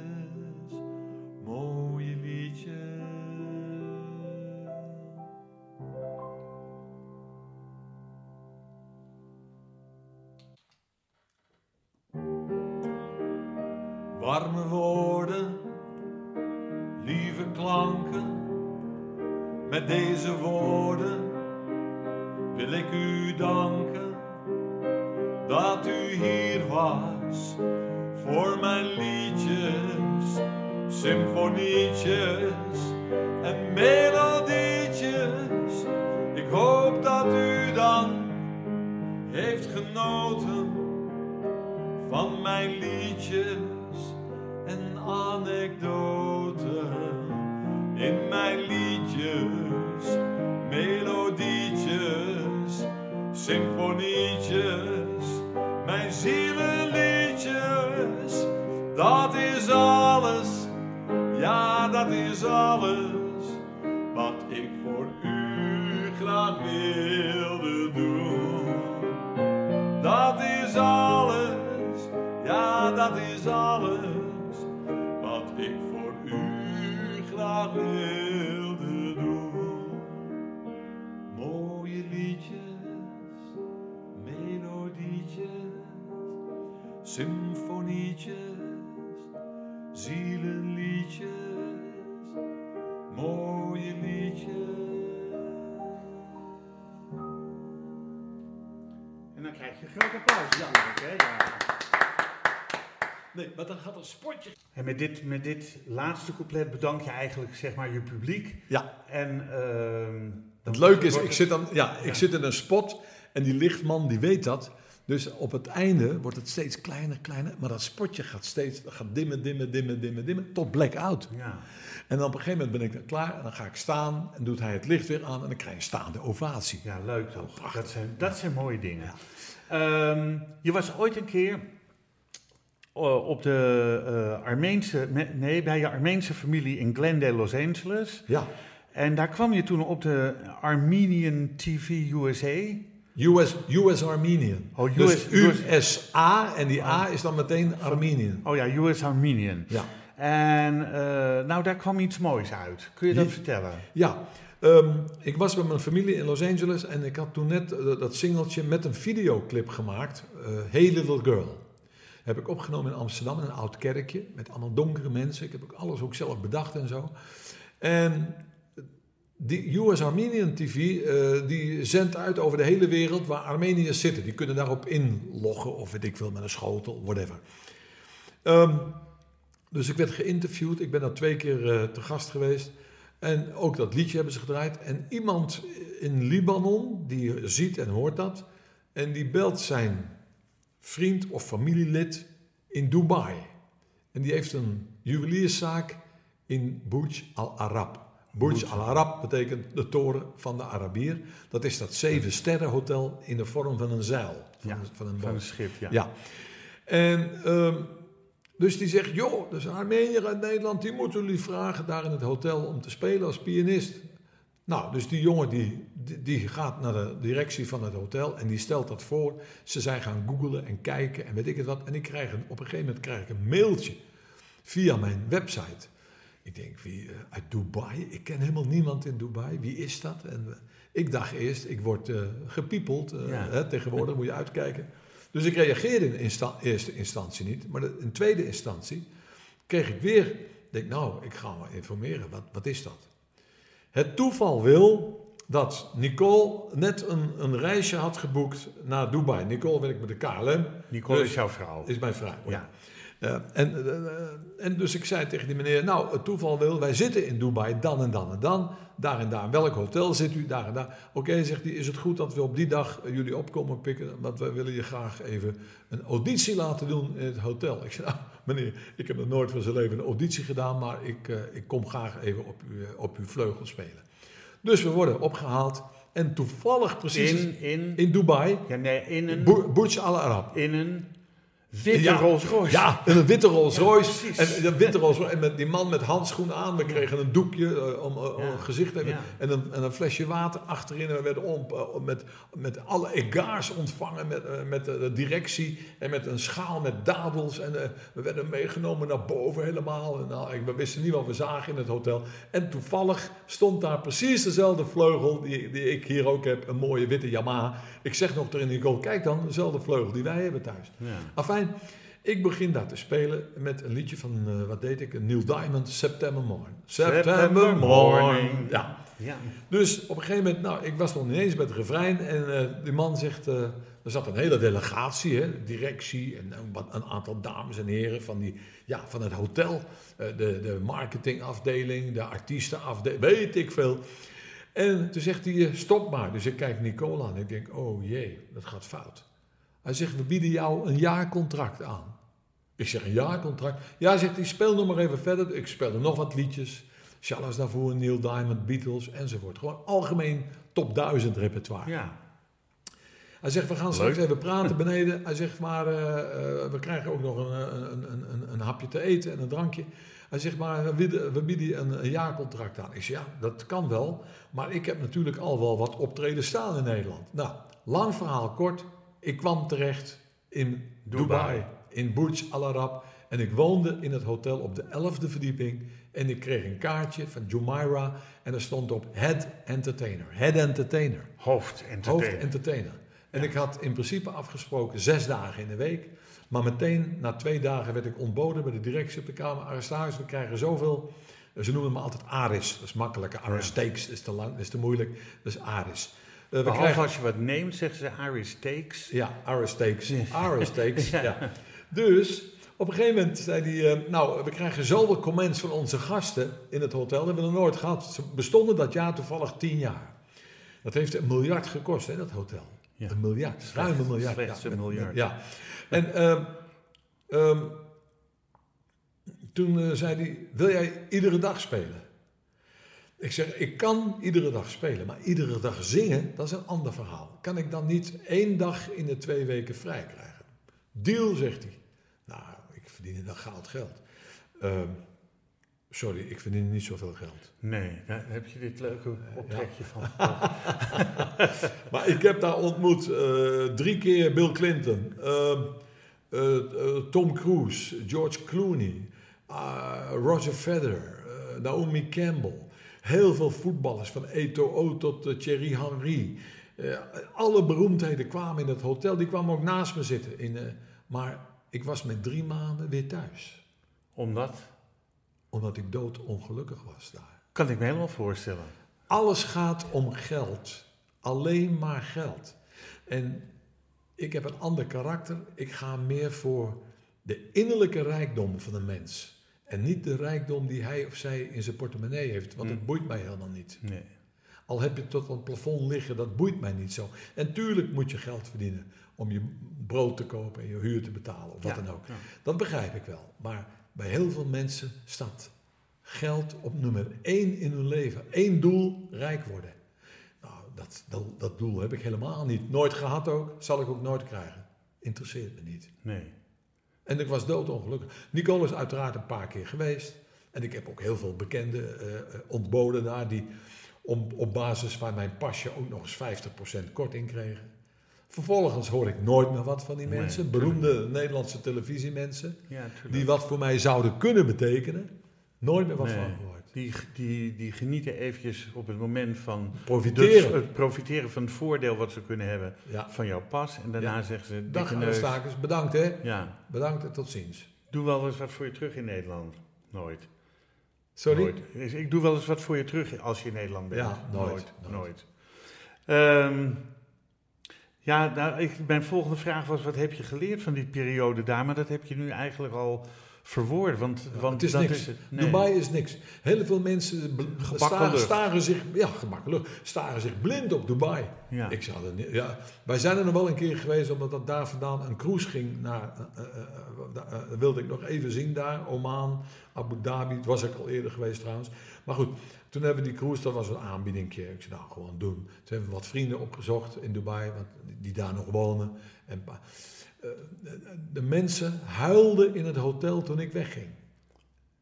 Warme woorden, lieve klanken, met deze woorden wil ik u danken dat u hier was voor mijn liedjes, symfonietjes en melodietjes. Ik hoop dat u dan heeft genoten van mijn anekdoten in mijn liedjes, melodietjes, symfonietjes, mijn zielenliedjes. Dat is alles, ja, dat is alles wat ik voor u graag wilde doen. Dat is alles, ja, dat is alles graag wilde doen. Mooie liedjes, melodietjes, symfonietjes, zielenliedjes, mooie liedjes. En dan krijg je een groot applaus. Ja, leuk, hè? Ja. Nee, maar dan gaat er spotje. En met dit, met dit laatste couplet bedank je eigenlijk zeg maar je publiek. Ja, En ehm, het leuke is, ik zit, dan, ja, ik Ja. zit in een spot en die lichtman die weet dat. Dus op het einde wordt het steeds kleiner, kleiner. Maar dat spotje gaat steeds gaat dimmen, dimmen, dimmen, dimmen, dimmen. Tot blackout. Ja. En dan op een gegeven moment ben ik dan klaar. En dan ga ik staan en doet hij het licht weer aan. En dan krijg je een staande ovatie. ja, leuk toch? Dat zijn, dat zijn mooie dingen. Ehm, je was ooit een keer op de eh, Armeense, me- nee, bij je Armeense familie in Glendale, Los Angeles. Ja, En daar kwam je toen op de Armenian TV USA. US, US Armenian. Oh, dus US USA en die A is dan meteen Armenian. Oh ja, US Armenian. Ja. En eh, nou, daar kwam iets moois uit. Kun je dat vertellen? Ja, ehm, ik was met mijn familie in Los Angeles en ik had toen net eh, dat singeltje met een videoclip gemaakt, eh, Hey Little Girl. Heb ik opgenomen in Amsterdam, in een oud kerkje, met allemaal donkere mensen. Ik heb ook alles ook zelf bedacht en zo. En die US Armenian TV, eh, die zendt uit over de hele wereld waar Armeniërs zitten. Die kunnen daarop inloggen of weet ik veel, met een schotel, whatever. Ehm, dus ik werd geïnterviewd. Ik ben daar twee keer eh, te gast geweest. En ook dat liedje hebben ze gedraaid. En iemand in Libanon, die ziet en hoort dat. En die belt zijn vriend of familielid in Dubai. En die heeft een juwelierszaak in Burj Al Arab. Burj Al Arab betekent de toren van de Arabier. Dat is dat zeven sterren hotel in de vorm van een zeil. Van, Ja, een, van een Van een boot. schip, ja. Ja. En ehm, dus die zegt, joh, dus een Armenier uit Nederland, die moeten jullie vragen daar in het hotel om te spelen als pianist. Nou, dus die jongen die, die, gaat naar de directie van het hotel en die stelt dat voor. Ze zijn gaan googlen en kijken en weet ik het wat. En ik krijg een, op een gegeven moment krijg ik een mailtje via mijn website. Ik denk, wie, eh, uit Dubai? Ik ken helemaal niemand in Dubai. Wie is dat? En eh, ik dacht eerst, ik word eh, gepiepeld. Ja. hè, tegenwoordig moet je uitkijken. Dus ik reageerde in insta- eerste instantie niet. Maar in tweede instantie kreeg ik weer... denk, nou, ik ga me informeren. Wat, wat is dat? Het toeval wil dat Nicole net een, een reisje had geboekt naar Dubai. Nicole werkt met de KLM. Nicole Dus- is jouw vrouw. Is mijn vrouw. Ja. En, eh, eh, en dus ik zei tegen die meneer, nou, het toeval wil, wij zitten in Dubai, dan en dan en dan, daar en daar. Welk hotel zit u, daar en daar? Oké, zegt hij, is het goed dat we op die dag eh, jullie opkomen pikken? Want wij willen je graag even een auditie laten doen in het hotel. Ik zei, nou, meneer, ik heb nog nooit van zijn leven een auditie gedaan, maar ik, ik kom graag even op, u, op uw vleugel spelen. Dus we worden opgehaald en toevallig precies In, in, in Dubai, ja, nee, in een, Bur- Burj Al Arab. in een witte Ja. Rolls Royce. Ja, een witte Rolls Royce. en een witte Rolls Royce. En met die man met handschoenen aan. We kregen een doekje eh, om, Ja. het gezicht te. En, een, en een flesje water achterin. En we werden om, eh, met, met alle egaars ontvangen. Met, met de directie. En met een schaal met dadels. En we werden meegenomen naar boven helemaal. En, nou, we wisten niet wat we zagen in het hotel. En toevallig stond daar precies dezelfde vleugel. Die, die ik hier ook heb. Een mooie witte Yamaha. Ik zeg nog tegen Nicole. Kijk dan, dezelfde vleugel die wij hebben thuis. Ja. Afijn, ik begin daar te spelen met een liedje van, eh, wat deed ik? Neil Diamond, September Morning. September Morning. Ja. Ja. Dus op een gegeven moment, nou, ik was nog niet eens met het refrein en eh die man zegt, eh, er zat een hele delegatie, hè, directie en wat, een aantal dames en heren van, die, ja, van het hotel, de, de marketingafdeling, de artiestenafdeling, weet ik veel. En toen zegt hij, stop maar. Dus ik kijk Nicole aan en ik denk, oh jee, dat gaat fout. Hij zegt, we bieden jou een jaarcontract aan. Ik zeg, een jaarcontract? Ja, zegt hij, speel nog maar even verder. Ik speelde nog wat liedjes. Charles daarvoor, Neil Diamond, Beatles enzovoort. Gewoon algemeen top 1000 repertoire. ja. Hij zegt, we gaan straks Leuk. even praten beneden. Hij zegt, maar eh, eh, we krijgen ook nog een, een, een, een, een hapje te eten en een drankje. Hij zegt, maar we bieden, we bieden je een, een jaarcontract aan. Ik zeg, ja, dat kan wel. Maar ik heb natuurlijk al wel wat optreden staan in Nederland. Nou, lang verhaal kort. Ik kwam terecht in Dubai, Dubai. in Burj Al Arab. En ik woonde in het hotel op de 11e verdieping. En ik kreeg een kaartje van Jumeirah. En er stond op Head Entertainer. Head Entertainer. Hoofd Hoofd entertainer. En ik had in principe afgesproken zes dagen in de week. Maar meteen na twee dagen werd ik ontboden bij de directie op de Kamer Arrestaris. We krijgen zoveel. Ze noemen me altijd Aris. Dat is makkelijker. Aristakes is te lang, is te moeilijk. Dat is Aris. Eh, we Behalve krijgen, als je wat neemt, zeggen ze Irish Steaks. ja, Aristakes. Aristakes, ja. Dus op een gegeven moment zei hij... eh, nou, we krijgen zoveel comments van onze gasten in het hotel. Dat hebben we nog nooit gehad. Ze bestonden dat jaar toevallig tien jaar. Dat heeft een miljard gekost, hè, dat hotel. Ja. Een miljard, ruim een miljard. slechts een miljard. Ja. En ehm, ehm, toen eh, zei hij, wil jij iedere dag spelen? Ik zeg, ik kan iedere dag spelen, maar iedere dag zingen, dat is een ander verhaal. Kan ik dan niet één dag in de twee weken vrij krijgen? Deal, zegt hij. Nou, ik verdien dan goud geld. Ehm, sorry, ik verdien niet zoveel geld. Nee, daar heb je dit leuke optrekje van. maar ik heb daar ontmoet uh, drie keer Bill Clinton, uh, uh, Tom Cruise, George Clooney, Roger Federer, Naomi Campbell. Heel veel voetballers, van Eto'o tot Thierry Henry. alle beroemdheden kwamen in het hotel. Die kwamen ook naast me zitten. In, maar ik was met drie maanden weer thuis. Omdat? Omdat ik doodongelukkig was daar. Kan ik me helemaal voorstellen. Alles gaat om geld. Alleen maar geld. En ik heb een ander karakter. Ik ga meer voor de innerlijke rijkdom van een mens. En niet de rijkdom die hij of zij in zijn portemonnee heeft. Want dat hmm. boeit mij helemaal niet. Nee. Al heb je tot een plafond liggen, dat boeit mij niet zo. En tuurlijk moet je geld verdienen om je brood te kopen en je huur te betalen of wat dan ook. Dat begrijp ik wel. Maar bij heel veel mensen staat geld op nummer één in hun leven. Eén doel, rijk worden. Nou, dat, dat, dat doel heb ik helemaal niet. Nooit gehad ook, zal ik ook nooit krijgen. Interesseert me niet. Nee. En ik was doodongelukkig. Nicole is uiteraard een paar keer geweest. En ik heb ook heel veel bekenden uh, ontboden daar die om, op basis van mijn pasje ook nog eens 50% korting kregen. Vervolgens hoor ik nooit meer wat van die mensen. Beroemde Nederlandse televisiemensen. Ja, die wat voor mij zouden kunnen betekenen. Nooit meer wat van gehoord. Die, die, die genieten eventjes op het moment van profiteren. het profiteren van het voordeel wat ze kunnen hebben van jouw pas. En daarna zeggen ze... Dag stakers, bedankt hè. Ja. Bedankt en tot ziens. Doe wel eens wat voor je terug in Nederland. Nooit. Sorry? Nooit. Ik doe wel eens wat voor je terug als je in Nederland bent. Ja, nooit. Nooit. nooit. Ehm, ja, nou, ik, mijn volgende vraag was: wat heb je geleerd van die periode daar? Maar dat heb je nu eigenlijk al verwoord. Want, want het is dat niks. Is het, Dubai is niks. Heel veel mensen staren, staren, zich, ja, gemakkelijk, staren zich blind op Dubai. Ja. Ik zou niet, ja, wij zijn er nog wel een keer geweest, omdat dat daar vandaan een cruise ging naar. Uh, uh, uh, wilde ik nog even zien daar, Oman, Abu Dhabi. Dat was ik al eerder geweest trouwens. Maar goed, toen hebben we die cruise, dat was een aanbieding. Ik zei, nou, gewoon doen. Toen hebben we wat vrienden opgezocht in Dubai, want die daar nog wonen. En, de mensen huilden in het hotel toen ik wegging.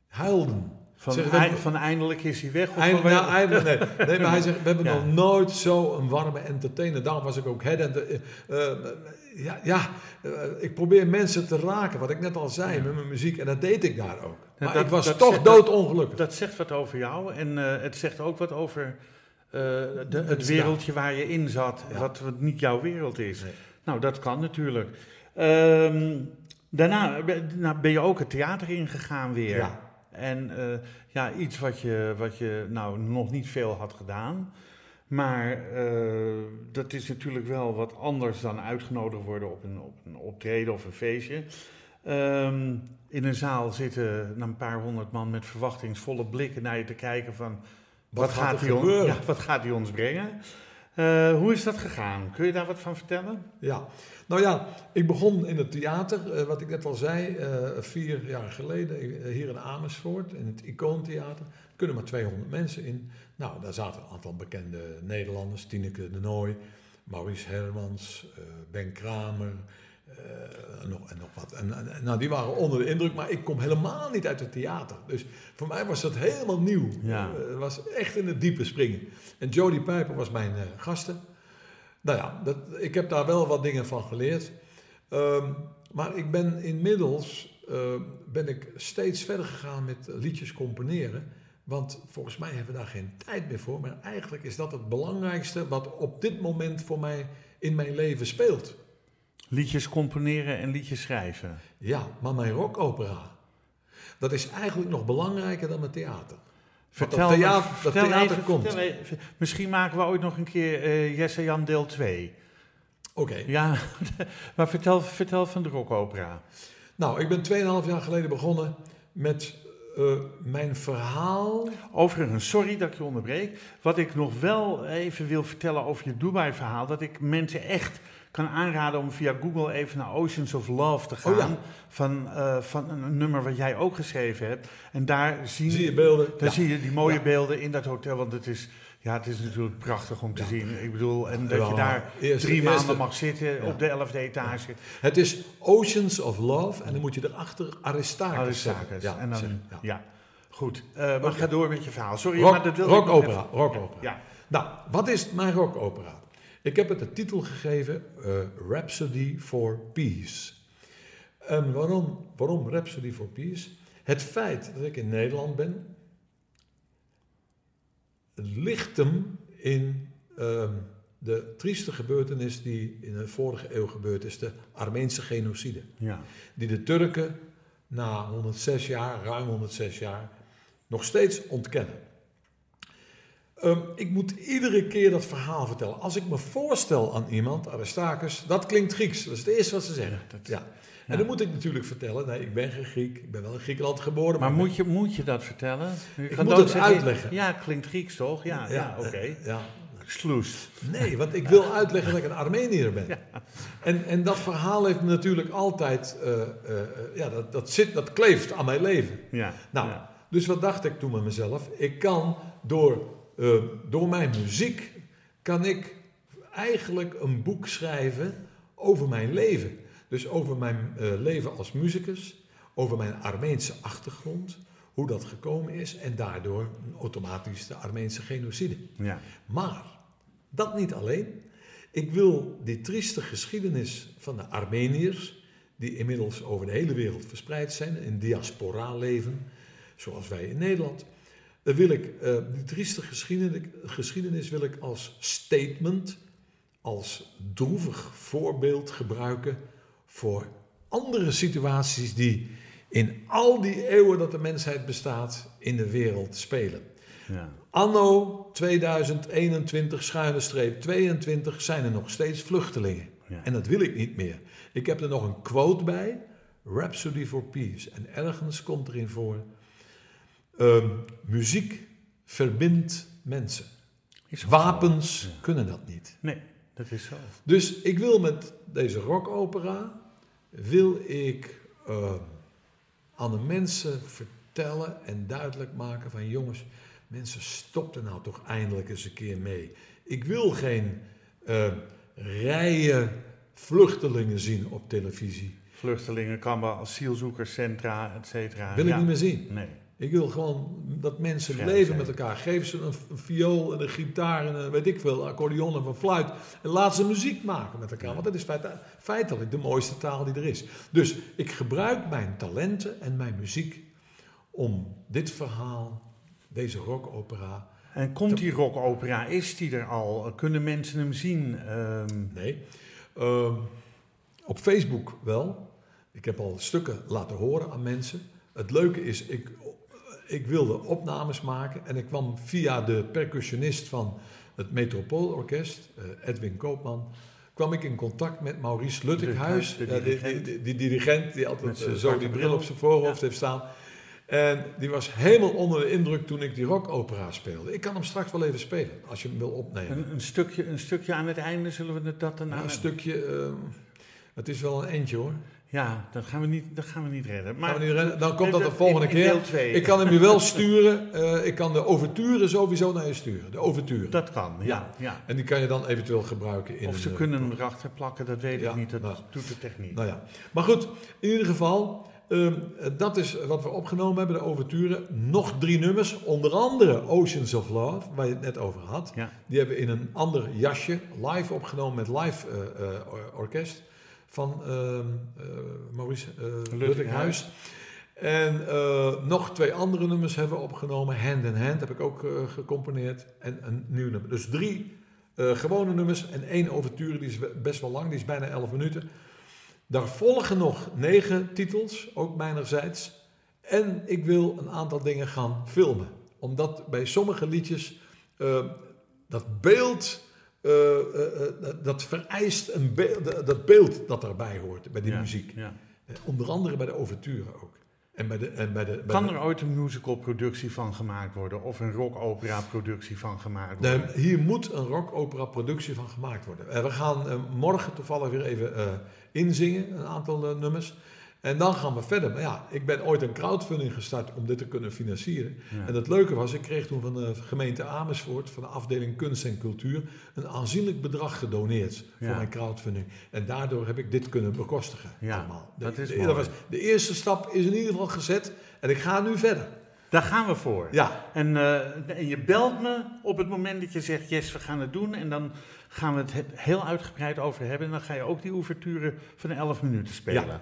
Huilden. Van, zeg, van eindelijk is hij weg? Of eind, van, ja, eindelijk, nee. nee, maar hij zegt, we hebben nog nooit zo een warme entertainer. Daarom was ik ook head. En uh, ja, ja uh, ik probeer mensen te raken, wat ik net al zei, met mijn muziek. En dat deed ik daar ook. Maar dat, ik was toch doodongelukkig. Dat, dat, zegt wat over jou. En het zegt ook wat over de, het wereldje waar je in zat. Wat, wat, niet jouw wereld is. Nee. Nou, dat kan natuurlijk. Um, daarna nou, ben je ook het theater ingegaan weer. Ja. En uh, ja, iets wat je, wat je nou nog niet veel had gedaan. Maar uh, dat is natuurlijk wel wat anders dan uitgenodigd worden op een, op een optreden of een feestje. Um, in een zaal zitten een paar honderd man met verwachtingsvolle blikken naar je te kijken van... Wat, wat gaat, gaat on, ja, wat gaat hij ons brengen? Uh, hoe is dat gegaan? Kun je daar wat van vertellen? Ja, nou ja, ik begon in het theater, uh, wat ik net al zei, uh, vier jaar geleden hier in Amersfoort, in het Icoontheater. Er kunnen maar 200 mensen in. Nou, daar zaten een aantal bekende Nederlanders, Tineke de Nooi, Maurice Hermans, Ben Kramer, uh, en, nog, en nog wat. En, en, nou, die waren onder de indruk, maar ik kom helemaal niet uit het theater. Dus voor mij was dat helemaal nieuw. Ja. Het uh, was echt in het diepe springen. En Jodie Piper was mijn uh, gasten. Nou ja, dat, ik heb daar wel wat dingen van geleerd. Um, maar ik ben inmiddels ben ik steeds verder gegaan met liedjes componeren. Want volgens mij hebben we daar geen tijd meer voor. Maar eigenlijk is dat het belangrijkste wat op dit moment voor mij in mijn leven speelt. Liedjes componeren en liedjes schrijven. Ja, maar mijn rockopera, dat is eigenlijk nog belangrijker dan mijn theater. Vertel, dat theater, dat theater even, komt. Even, misschien maken we ooit nog een keer uh, Jesse Jan deel 2. Oké. Okay. Ja, maar vertel, vertel van de rockopera. Nou, ik ben 2,5 jaar geleden begonnen met uh, mijn verhaal. Overigens, sorry dat ik je onderbreek. Wat ik nog wel even wil vertellen over je Dubai-verhaal, dat ik mensen echt kan aanraden om via Google even naar Oceans of Love te gaan. Oh ja. van, uh, van een nummer wat jij ook geschreven hebt. En daar zien, zie je beelden. Daar zie je die mooie ja. beelden in dat hotel. Want het is, Ja, het is natuurlijk prachtig om te zien. Ik bedoel, en dat je daar drie maanden de- mag zitten op de elfde etage. Het is Oceans of Love en dan moet je erachter Aristarchus Aristarchus. Ja, en dan, ja. goed. Eh, maar ga door met je verhaal. Sorry, Rock, maar dat wilde ik rockopera. Ja, Nou, wat is mijn rockopera? Ik heb het de titel gegeven eh, Rhapsody for Peace. En waarom, waarom Rhapsody for Peace? Het feit dat ik in Nederland ben, ligt hem in ehm, de trieste gebeurtenis die in de vorige eeuw gebeurd is, de Armeense genocide. ja. Die de Turken na 106 jaar, ruim 106 jaar, nog steeds ontkennen. Ehm, ik moet iedere keer dat verhaal vertellen. Als ik me voorstel aan iemand, Aristarchus, dat klinkt Grieks. Dat is het eerste wat ze zeggen. Ja, dat- ja. En dan moet ik natuurlijk vertellen, nee, ik ben geen Griek. Ik ben wel in Griekenland geboren. Maar moet je, moet je dat vertellen? Je Ik kan moet het uitleggen. Ja, het klinkt Grieks toch? Ja, ja, oké. ja. Sloes. Nee, want ik wil uitleggen dat ik een Armenier ben. En, en dat verhaal heeft me natuurlijk altijd, eh, eh, ja, dat, dat, zit, dat kleeft aan mijn leven. Ja. Nou, ja. dus wat dacht ik toen met mezelf? Ik kan door, eh, door mijn muziek, kan ik eigenlijk een boek schrijven over mijn leven. Dus over mijn eh, leven als muzikus, over mijn Armeense achtergrond, hoe dat gekomen is en daardoor automatisch de Armeense genocide. ja. Maar dat niet alleen. Ik wil die trieste geschiedenis van de Armeniërs, die inmiddels over de hele wereld verspreid zijn, in diaspora leven, zoals wij in Nederland. Dan wil ik eh, die trieste geschiedenis, geschiedenis wil ik als statement, als droevig voorbeeld gebruiken voor andere situaties die in al die eeuwen dat de mensheid bestaat in de wereld spelen. ja. Anno 2021, schuine streep 22, zijn er nog steeds vluchtelingen. Ja. En dat wil ik niet meer. Ik heb er nog een quote bij: Rhapsody for Peace. En ergens komt erin voor: ehm, muziek verbindt mensen. Wapens. Ja. kunnen dat niet. Nee, dat is zo. Dus ik wil met deze rockopera, wil ik eh, aan de mensen vertellen en duidelijk maken van jongens, mensen stop er nou toch eindelijk eens een keer mee. Ik wil geen eh, rijen vluchtelingen zien op televisie. Vluchtelingenkampen, asielzoekerscentra, et cetera. Wil ja. ik niet meer zien. Nee. Ik wil gewoon dat mensen leven met elkaar. Geef ze een, een viool en een gitaar en een, weet ik veel, accordeon en een fluit. En laat ze muziek maken met elkaar. Want dat is feit- feitelijk de mooiste taal die er is. Dus ik gebruik mijn talenten en mijn muziek om dit verhaal, deze rockopera... En komt die rockopera, is die er al? Kunnen mensen hem zien? Ehm, Nee, ehm, op Facebook wel. Ik heb al stukken laten horen aan mensen. Het leuke is, ik, ik wilde opnames maken en ik kwam via de percussionist van het Metropoolorkest, eh, Edwin Koopman, kwam ik in contact met Maurice Luttighuis, De ja, die, dirigent. die, die, die dirigent die Met altijd eh, zo die bril op zijn voorhoofd Ja. heeft staan. En die was helemaal onder de indruk toen ik die rockopera speelde. Ik kan hem straks wel even spelen, als je hem wil opnemen. een, een, stukje, een stukje aan het einde, zullen we dat dan Nou, aan een stukje, ehm, het is wel een eentje hoor. Ja, dat gaan we niet, dat gaan we niet redden. Maar Gaan we niet redden? Dan komt dat de volgende in keer. twee. Ik kan hem je wel sturen. eh, ik kan de overturen sowieso naar je sturen. De overturen. Dat kan, ja. Ja. ja. En die kan je dan eventueel gebruiken in Of ze eh, kunnen hem erachter plakken, dat weet Ja, ik niet. Dat nou. doet de techniek. Nou ja. Maar goed, in ieder geval. ehm, dat is wat we opgenomen hebben, de overturen. Nog drie nummers, onder andere Oceans of Love, waar je het net over had. Die hebben we in een ander jasje live opgenomen met live eh, or- orkest van ehm, eh, Maurice uh, Luttighuis. En eh, nog twee andere nummers hebben we opgenomen. Hand in Hand heb ik ook eh, gecomponeerd. En een nieuw nummer. Dus drie eh, gewone nummers en één overture. Die is best wel lang, die is bijna 11 minuten. Daar volgen nog negen titels, ook mijnerzijds. En ik wil een aantal dingen gaan filmen. Omdat bij sommige liedjes eh, dat beeld, eh, eh, eh, dat- vereist een beeld, dat beeld dat daarbij hoort bij die Ja, muziek. ja. Onder andere bij de overturen ook. En bij de, en bij de, bij Kan de- er ooit een musical-productie van gemaakt worden? Of een rock-opera-productie van gemaakt Nee, worden? hier moet een rock-opera-productie van gemaakt worden. We gaan morgen toevallig weer even inzingen, een aantal nummers. En dan gaan we verder. Maar ja, ik ben ooit een crowdfunding gestart om dit te kunnen financieren. Ja. En het leuke was, ik kreeg toen van de gemeente Amersfoort, van de afdeling Kunst en Cultuur, een aanzienlijk bedrag gedoneerd voor mijn crowdfunding. En daardoor heb ik dit kunnen bekostigen. Ja, allemaal. De, dat is de, mooi. was, de eerste stap is in ieder geval gezet en ik ga nu verder. Daar gaan we voor. Ja, En, eh, en je belt me op het moment dat je zegt, yes, we gaan het doen. En dan gaan we het he- heel uitgebreid over hebben. En dan ga je ook die ouverture van 11 minuten spelen. Ja.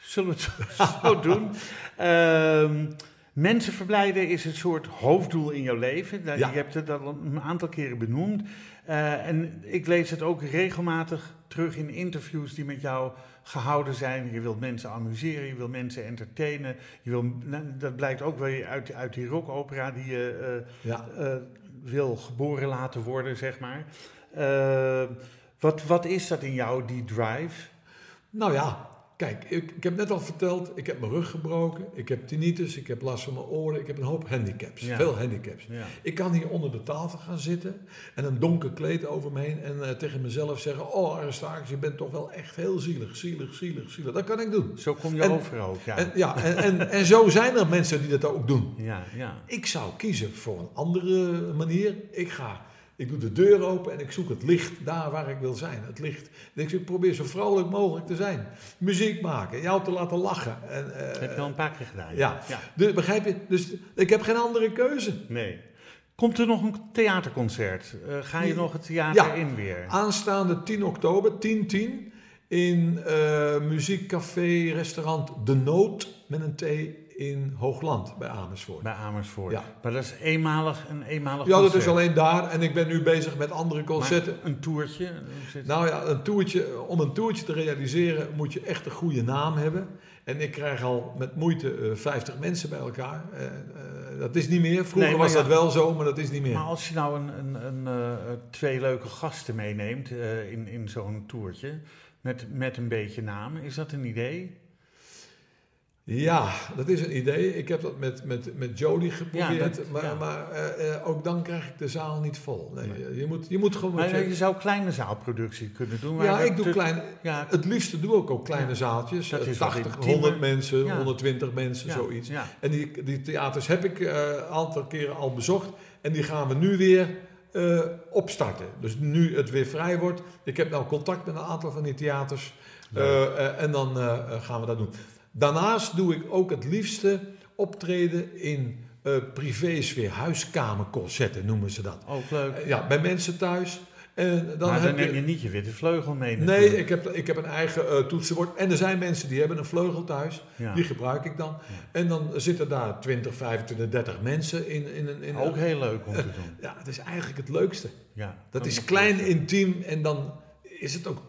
Zullen we het zo, doen? Ehm, mensen verblijden is een soort hoofddoel in jouw leven. Ja. Je hebt het al een aantal keren benoemd. Eh, en ik lees het ook regelmatig terug in interviews die met jou gehouden zijn. Je wilt mensen amuseren, je wilt mensen entertainen. Je wil, nou, dat blijkt ook wel uit, uit die rockopera die je eh, ja. eh, wil geboren laten worden, zeg maar. Wat, wat is dat in jou, die drive? Nou ja, kijk, ik, ik heb net al verteld, ik heb mijn rug gebroken, ik heb tinnitus, ik heb last van mijn oren, ik heb een hoop handicaps, Ja. veel handicaps. Ja. Ik kan hier onder de tafel gaan zitten en een donker kleed over me heen en eh, tegen mezelf zeggen, oh Aristarchus, je bent toch wel echt heel zielig, zielig, zielig, zielig. Dat kan ik doen. Zo kom je En- over ook, ja. En, ja, en, en, en zo zijn er mensen die dat ook doen. ja, ja. Ik zou kiezen voor een andere manier. Ik ga, ik doe de deur open en ik zoek het licht daar waar ik wil zijn. Het licht. Dus ik probeer zo vrolijk mogelijk te zijn. Muziek maken, jou te laten lachen. En, eh, Dat heb je al een paar keer gedaan. ja. ja. Dus, begrijp je? Dus ik heb geen andere keuze. Nee. Komt er nog een theaterconcert? Eh, ga je nog het theater Ja. in weer? Aanstaande 10 oktober, 10-10, in eh, muziekcafé, restaurant De Noot met een T in Hoogland bij Amersfoort. Bij Amersfoort. Ja. Maar dat is eenmalig, een eenmalig Ja, dat is alleen daar en ik ben nu bezig met andere Maar concerten. een toertje? Nou ja, een toertje, om een toertje te realiseren moet je echt een goede naam hebben. En ik krijg al met moeite eh, 50 mensen bij elkaar. Eh, eh, dat is niet meer. Vroeger Nee, was ja. dat wel zo, maar dat is niet meer. Maar als je nou een, een, een, eh, twee leuke gasten meeneemt eh, in, in zo'n toertje, met, met een beetje naam, is dat een idee? Ja, dat is een idee. Ik heb dat met, met, met Jodie geprobeerd. maar ja. maar eh, eh, ook dan krijg ik de zaal niet vol. Nee, Je, moet, je moet gewoon... Maar je- je zou kleine zaalproductie kunnen doen. ja, ik doe te- klein... Ja, Het liefste doe ik ook kleine zaaltjes. dat eh, is wat 80, intiemer. 100 mensen, Ja. 120 mensen, zoiets. Ja. En die, die theaters heb ik eh, een aantal keren al bezocht. En die gaan we nu weer eh, opstarten. Dus nu het weer vrij wordt. Ik heb nou contact met een aantal van die theaters. Eh, eh, en dan eh, eh, gaan we dat doen. Daarnaast doe ik ook het liefste optreden in eh privésfeer. Huiskamerconcerten noemen ze dat. Ook leuk. Eh, ja, bij mensen thuis. En dan maar dan neem je niet je witte vleugel mee Nee, ik heb, ik heb een eigen eh, toetsenbord. En er zijn mensen die hebben een vleugel thuis. Ja. Die gebruik ik dan. En dan zitten daar 20, 25, 30 mensen in, in, een- in een... Ook heel leuk om te doen. Ja, het is eigenlijk het leukste. Ja, Dat is klein, intiem en dan is het ook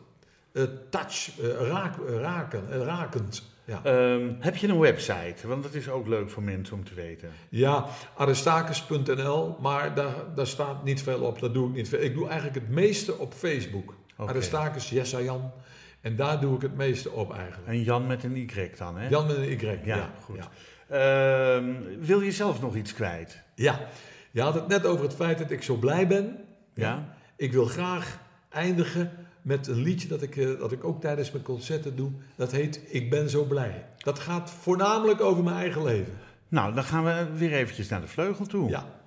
touch, raak, eh, raken, rakend. Ja, Ehm, heb je een website? Want dat is ook leuk voor mensen om te weten. ja aristakis.nl, maar daar, daar staat niet veel op. Dat doe ik niet veel. Ik doe eigenlijk het meeste op Facebook. Oké. Aristakis Jessajan. En daar doe ik het meeste op eigenlijk. En Jan met een Y dan, hè? Jan met een Y. Ja, Ja, goed. Ja. Ehm, wil je zelf nog iets kwijt? Ja, je had het net over het feit dat ik zo blij ben. Ja? Ik wil graag eindigen met een liedje dat ik, eh, dat ik ook tijdens mijn concerten doe. Dat heet Ik ben zo blij. Dat gaat voornamelijk over mijn eigen leven. Nou, dan gaan we weer eventjes naar de vleugel toe. Ja.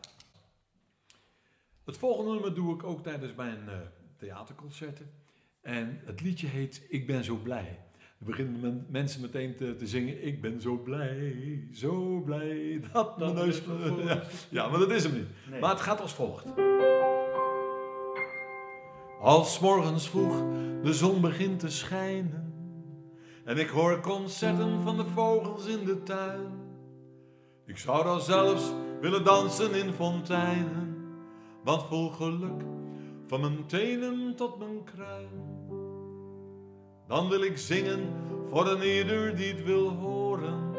Het volgende nummer doe ik ook tijdens mijn eh, theaterconcerten. En het liedje heet Ik ben zo blij. Dan beginnen men- mensen meteen te, te zingen. Ik ben zo blij, zo blij dat mijn neus... Ja, ja, maar dat is hem niet. Nee. Maar het gaat als volgt. Als morgens vroeg de zon begint te schijnen en ik hoor concerten van de vogels in de tuin. Ik zou dan zelfs willen dansen in fonteinen, want vol geluk van mijn tenen tot mijn kruin. Dan wil ik zingen voor een ieder die het wil horen.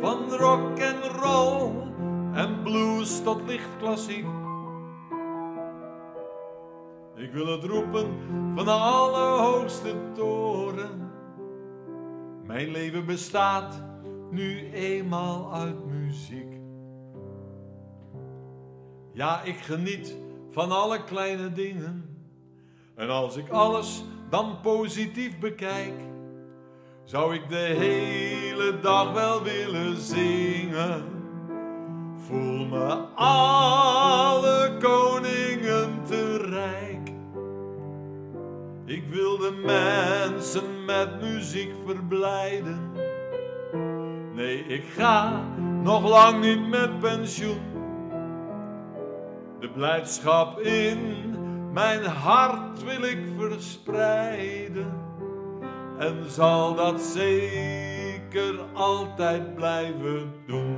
Van rock en roll en blues tot licht klassiek. Ik wil het roepen van de allerhoogste toren. Mijn leven bestaat nu eenmaal uit muziek. Ja, ik geniet van alle kleine dingen. En als ik alles dan positief bekijk, zou ik de hele dag wel willen zingen. Voel me alle koningen Ik wil de mensen met muziek verblijden. Nee, ik ga nog lang niet met pensioen. De blijdschap in mijn hart wil ik verspreiden. En zal dat zeker altijd blijven doen.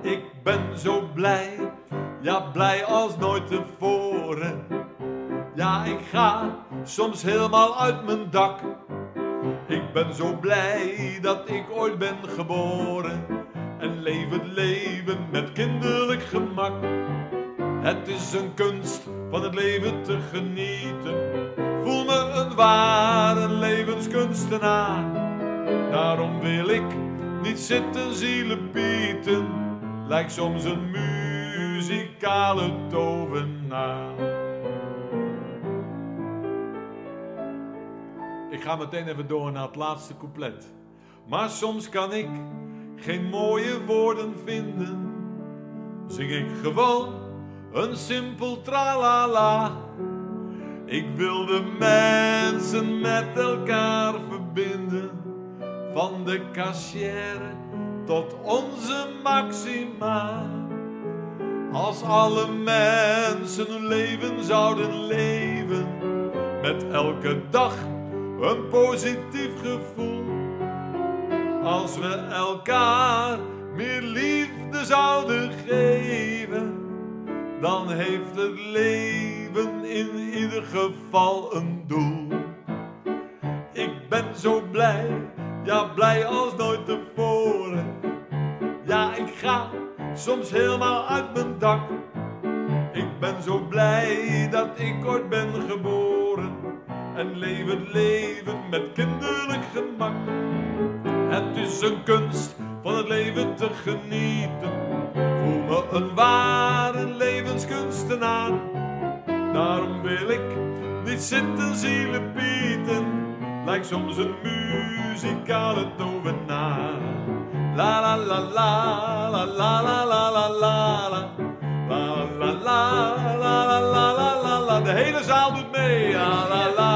Ik ben zo blij, ja blij als nooit tevoren. Ja, ik ga soms helemaal uit mijn dak. Ik ben zo blij dat ik ooit ben geboren en leef het leven met kinderlijk gemak. Het is een kunst van het leven te genieten. Voel me een ware levenskunstenaar. Daarom wil ik niet zitten zielepieten. Lijkt soms een muzikale tovenaar. Ik ga meteen even door naar het laatste couplet. Maar soms kan ik geen mooie woorden vinden. Zing ik gewoon een simpel tralala. Ik wil de mensen met elkaar verbinden. Van de kassière tot onze maxima. Als alle mensen hun leven zouden leven. Met elke dag een positief gevoel. Als we elkaar meer liefde zouden geven, dan heeft het leven in ieder geval een doel. Ik ben zo blij, ja blij als nooit tevoren. Ja, ik ga soms helemaal uit mijn dak. Ik ben zo blij dat ik ooit ben geboren en leef het leven met kinderlijk gemak. Het is een kunst van het leven te genieten. Voel me een ware levenskunstenaar. Daarom wil ik niet zitten zielepieten. Lijkt soms een muzikale tovenaar. La la la la la la la la la la. La la la la la la la la la. De hele zaal doet mee. La la la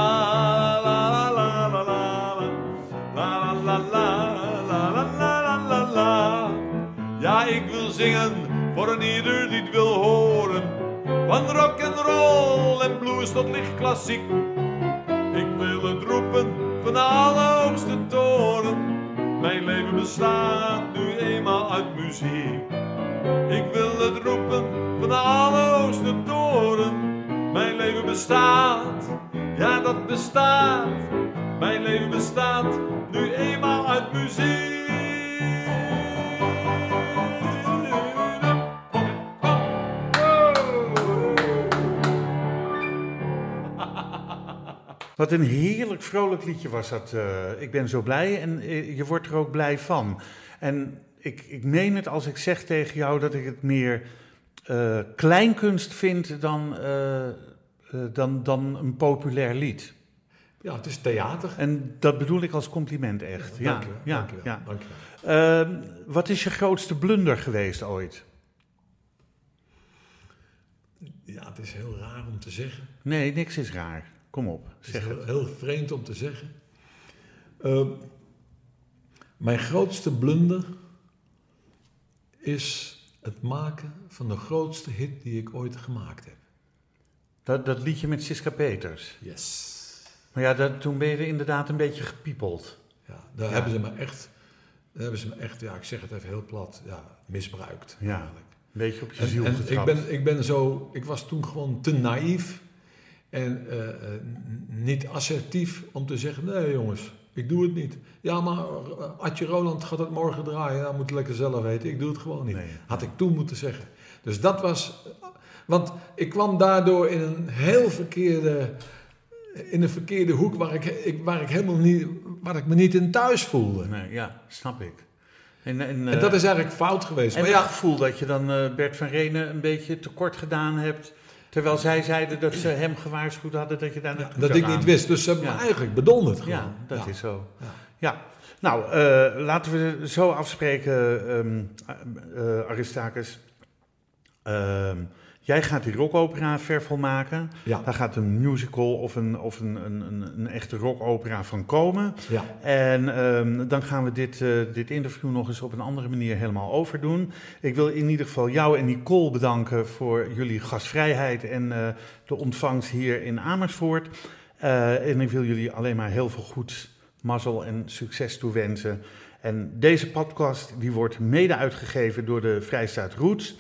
zingen voor een ieder die het wil horen. Van rock en roll en blues tot licht klassiek. Ik wil het roepen van de allerhoogste toren. Mijn leven bestaat nu eenmaal uit muziek. Ik wil het roepen van de allerhoogste toren. Mijn leven bestaat, ja dat bestaat. Mijn leven bestaat nu eenmaal uit muziek. Wat een heerlijk vrolijk liedje was dat. eh, ik ben zo blij en eh, je wordt er ook blij van. En ik, ik meen het als ik zeg tegen jou dat ik het meer eh, kleinkunst vind dan, dan, dan een populair lied. Ja, het is theater. En dat bedoel ik als compliment echt. Ja, Dank je wel. ja, dank je wel, ja. dank je wel. Ehm, wat is je grootste blunder geweest ooit? Ja, het is heel raar om te zeggen. Nee, niks is raar. Kom op, Het is zeg heel, het. heel vreemd om te zeggen. Ehm, mijn grootste blunder is het maken van de grootste hit die ik ooit gemaakt heb. Dat, dat liedje met Siska Peters. Yes. Maar ja, dat, toen ben je er inderdaad een beetje gepiepeld. Ja, daar Ja. hebben ze me echt, daar hebben ze me echt, ja, ik zeg het even heel plat, ja, misbruikt. Ja. eigenlijk. Een beetje op je En, ziel en getrapt. ik, ben, ik ben zo, ik was toen gewoon te naïef en eh, eh, niet assertief om te zeggen: nee, jongens, ik doe het niet. Ja, maar eh, Adje Roland gaat het morgen draaien, dat moet je lekker zelf weten. Ik doe het gewoon niet. Nee. Had ik toen moeten zeggen. Dus dat was, want ik kwam daardoor in een heel verkeerde, in een verkeerde hoek waar ik, ik, waar ik helemaal niet, waar ik me niet in thuis voelde. Nee, ja, snap ik. En, en, En dat is eigenlijk fout geweest. en Maar het ja, gevoel dat je dan Bert van Renen een beetje tekort gedaan hebt Terwijl zij zeiden dat ze hem gewaarschuwd hadden dat je daar naartoe Dat ik niet wist, dus ze hebben me eigenlijk bedonderd. gewoon. Ja, dat is zo. Ja. Nou, eh, laten we zo afspreken. Ehm, jij gaat die rockopera ver maken. Ja. Daar gaat een musical of een, of een, een, een, een echte rockopera van komen. Ja. En ehm, dan gaan we dit, eh, dit interview nog eens op een andere manier helemaal overdoen. Ik wil in ieder geval jou en Nicole bedanken voor jullie gastvrijheid en eh, de ontvangst hier in Amersfoort. Eh, en ik wil jullie alleen maar heel veel goeds, mazzel en succes toewensen. En deze podcast die wordt mede uitgegeven door de Vrijstaat Roots.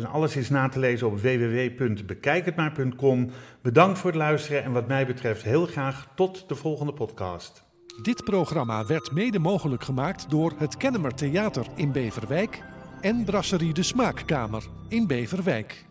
En alles is na te lezen op www.bekijkhetmaar.com. Bedankt voor het luisteren en wat mij betreft heel graag tot de volgende podcast. Dit programma werd mede mogelijk gemaakt door het Kennemer Theater in Beverwijk en Brasserie de Smaakkamer in Beverwijk.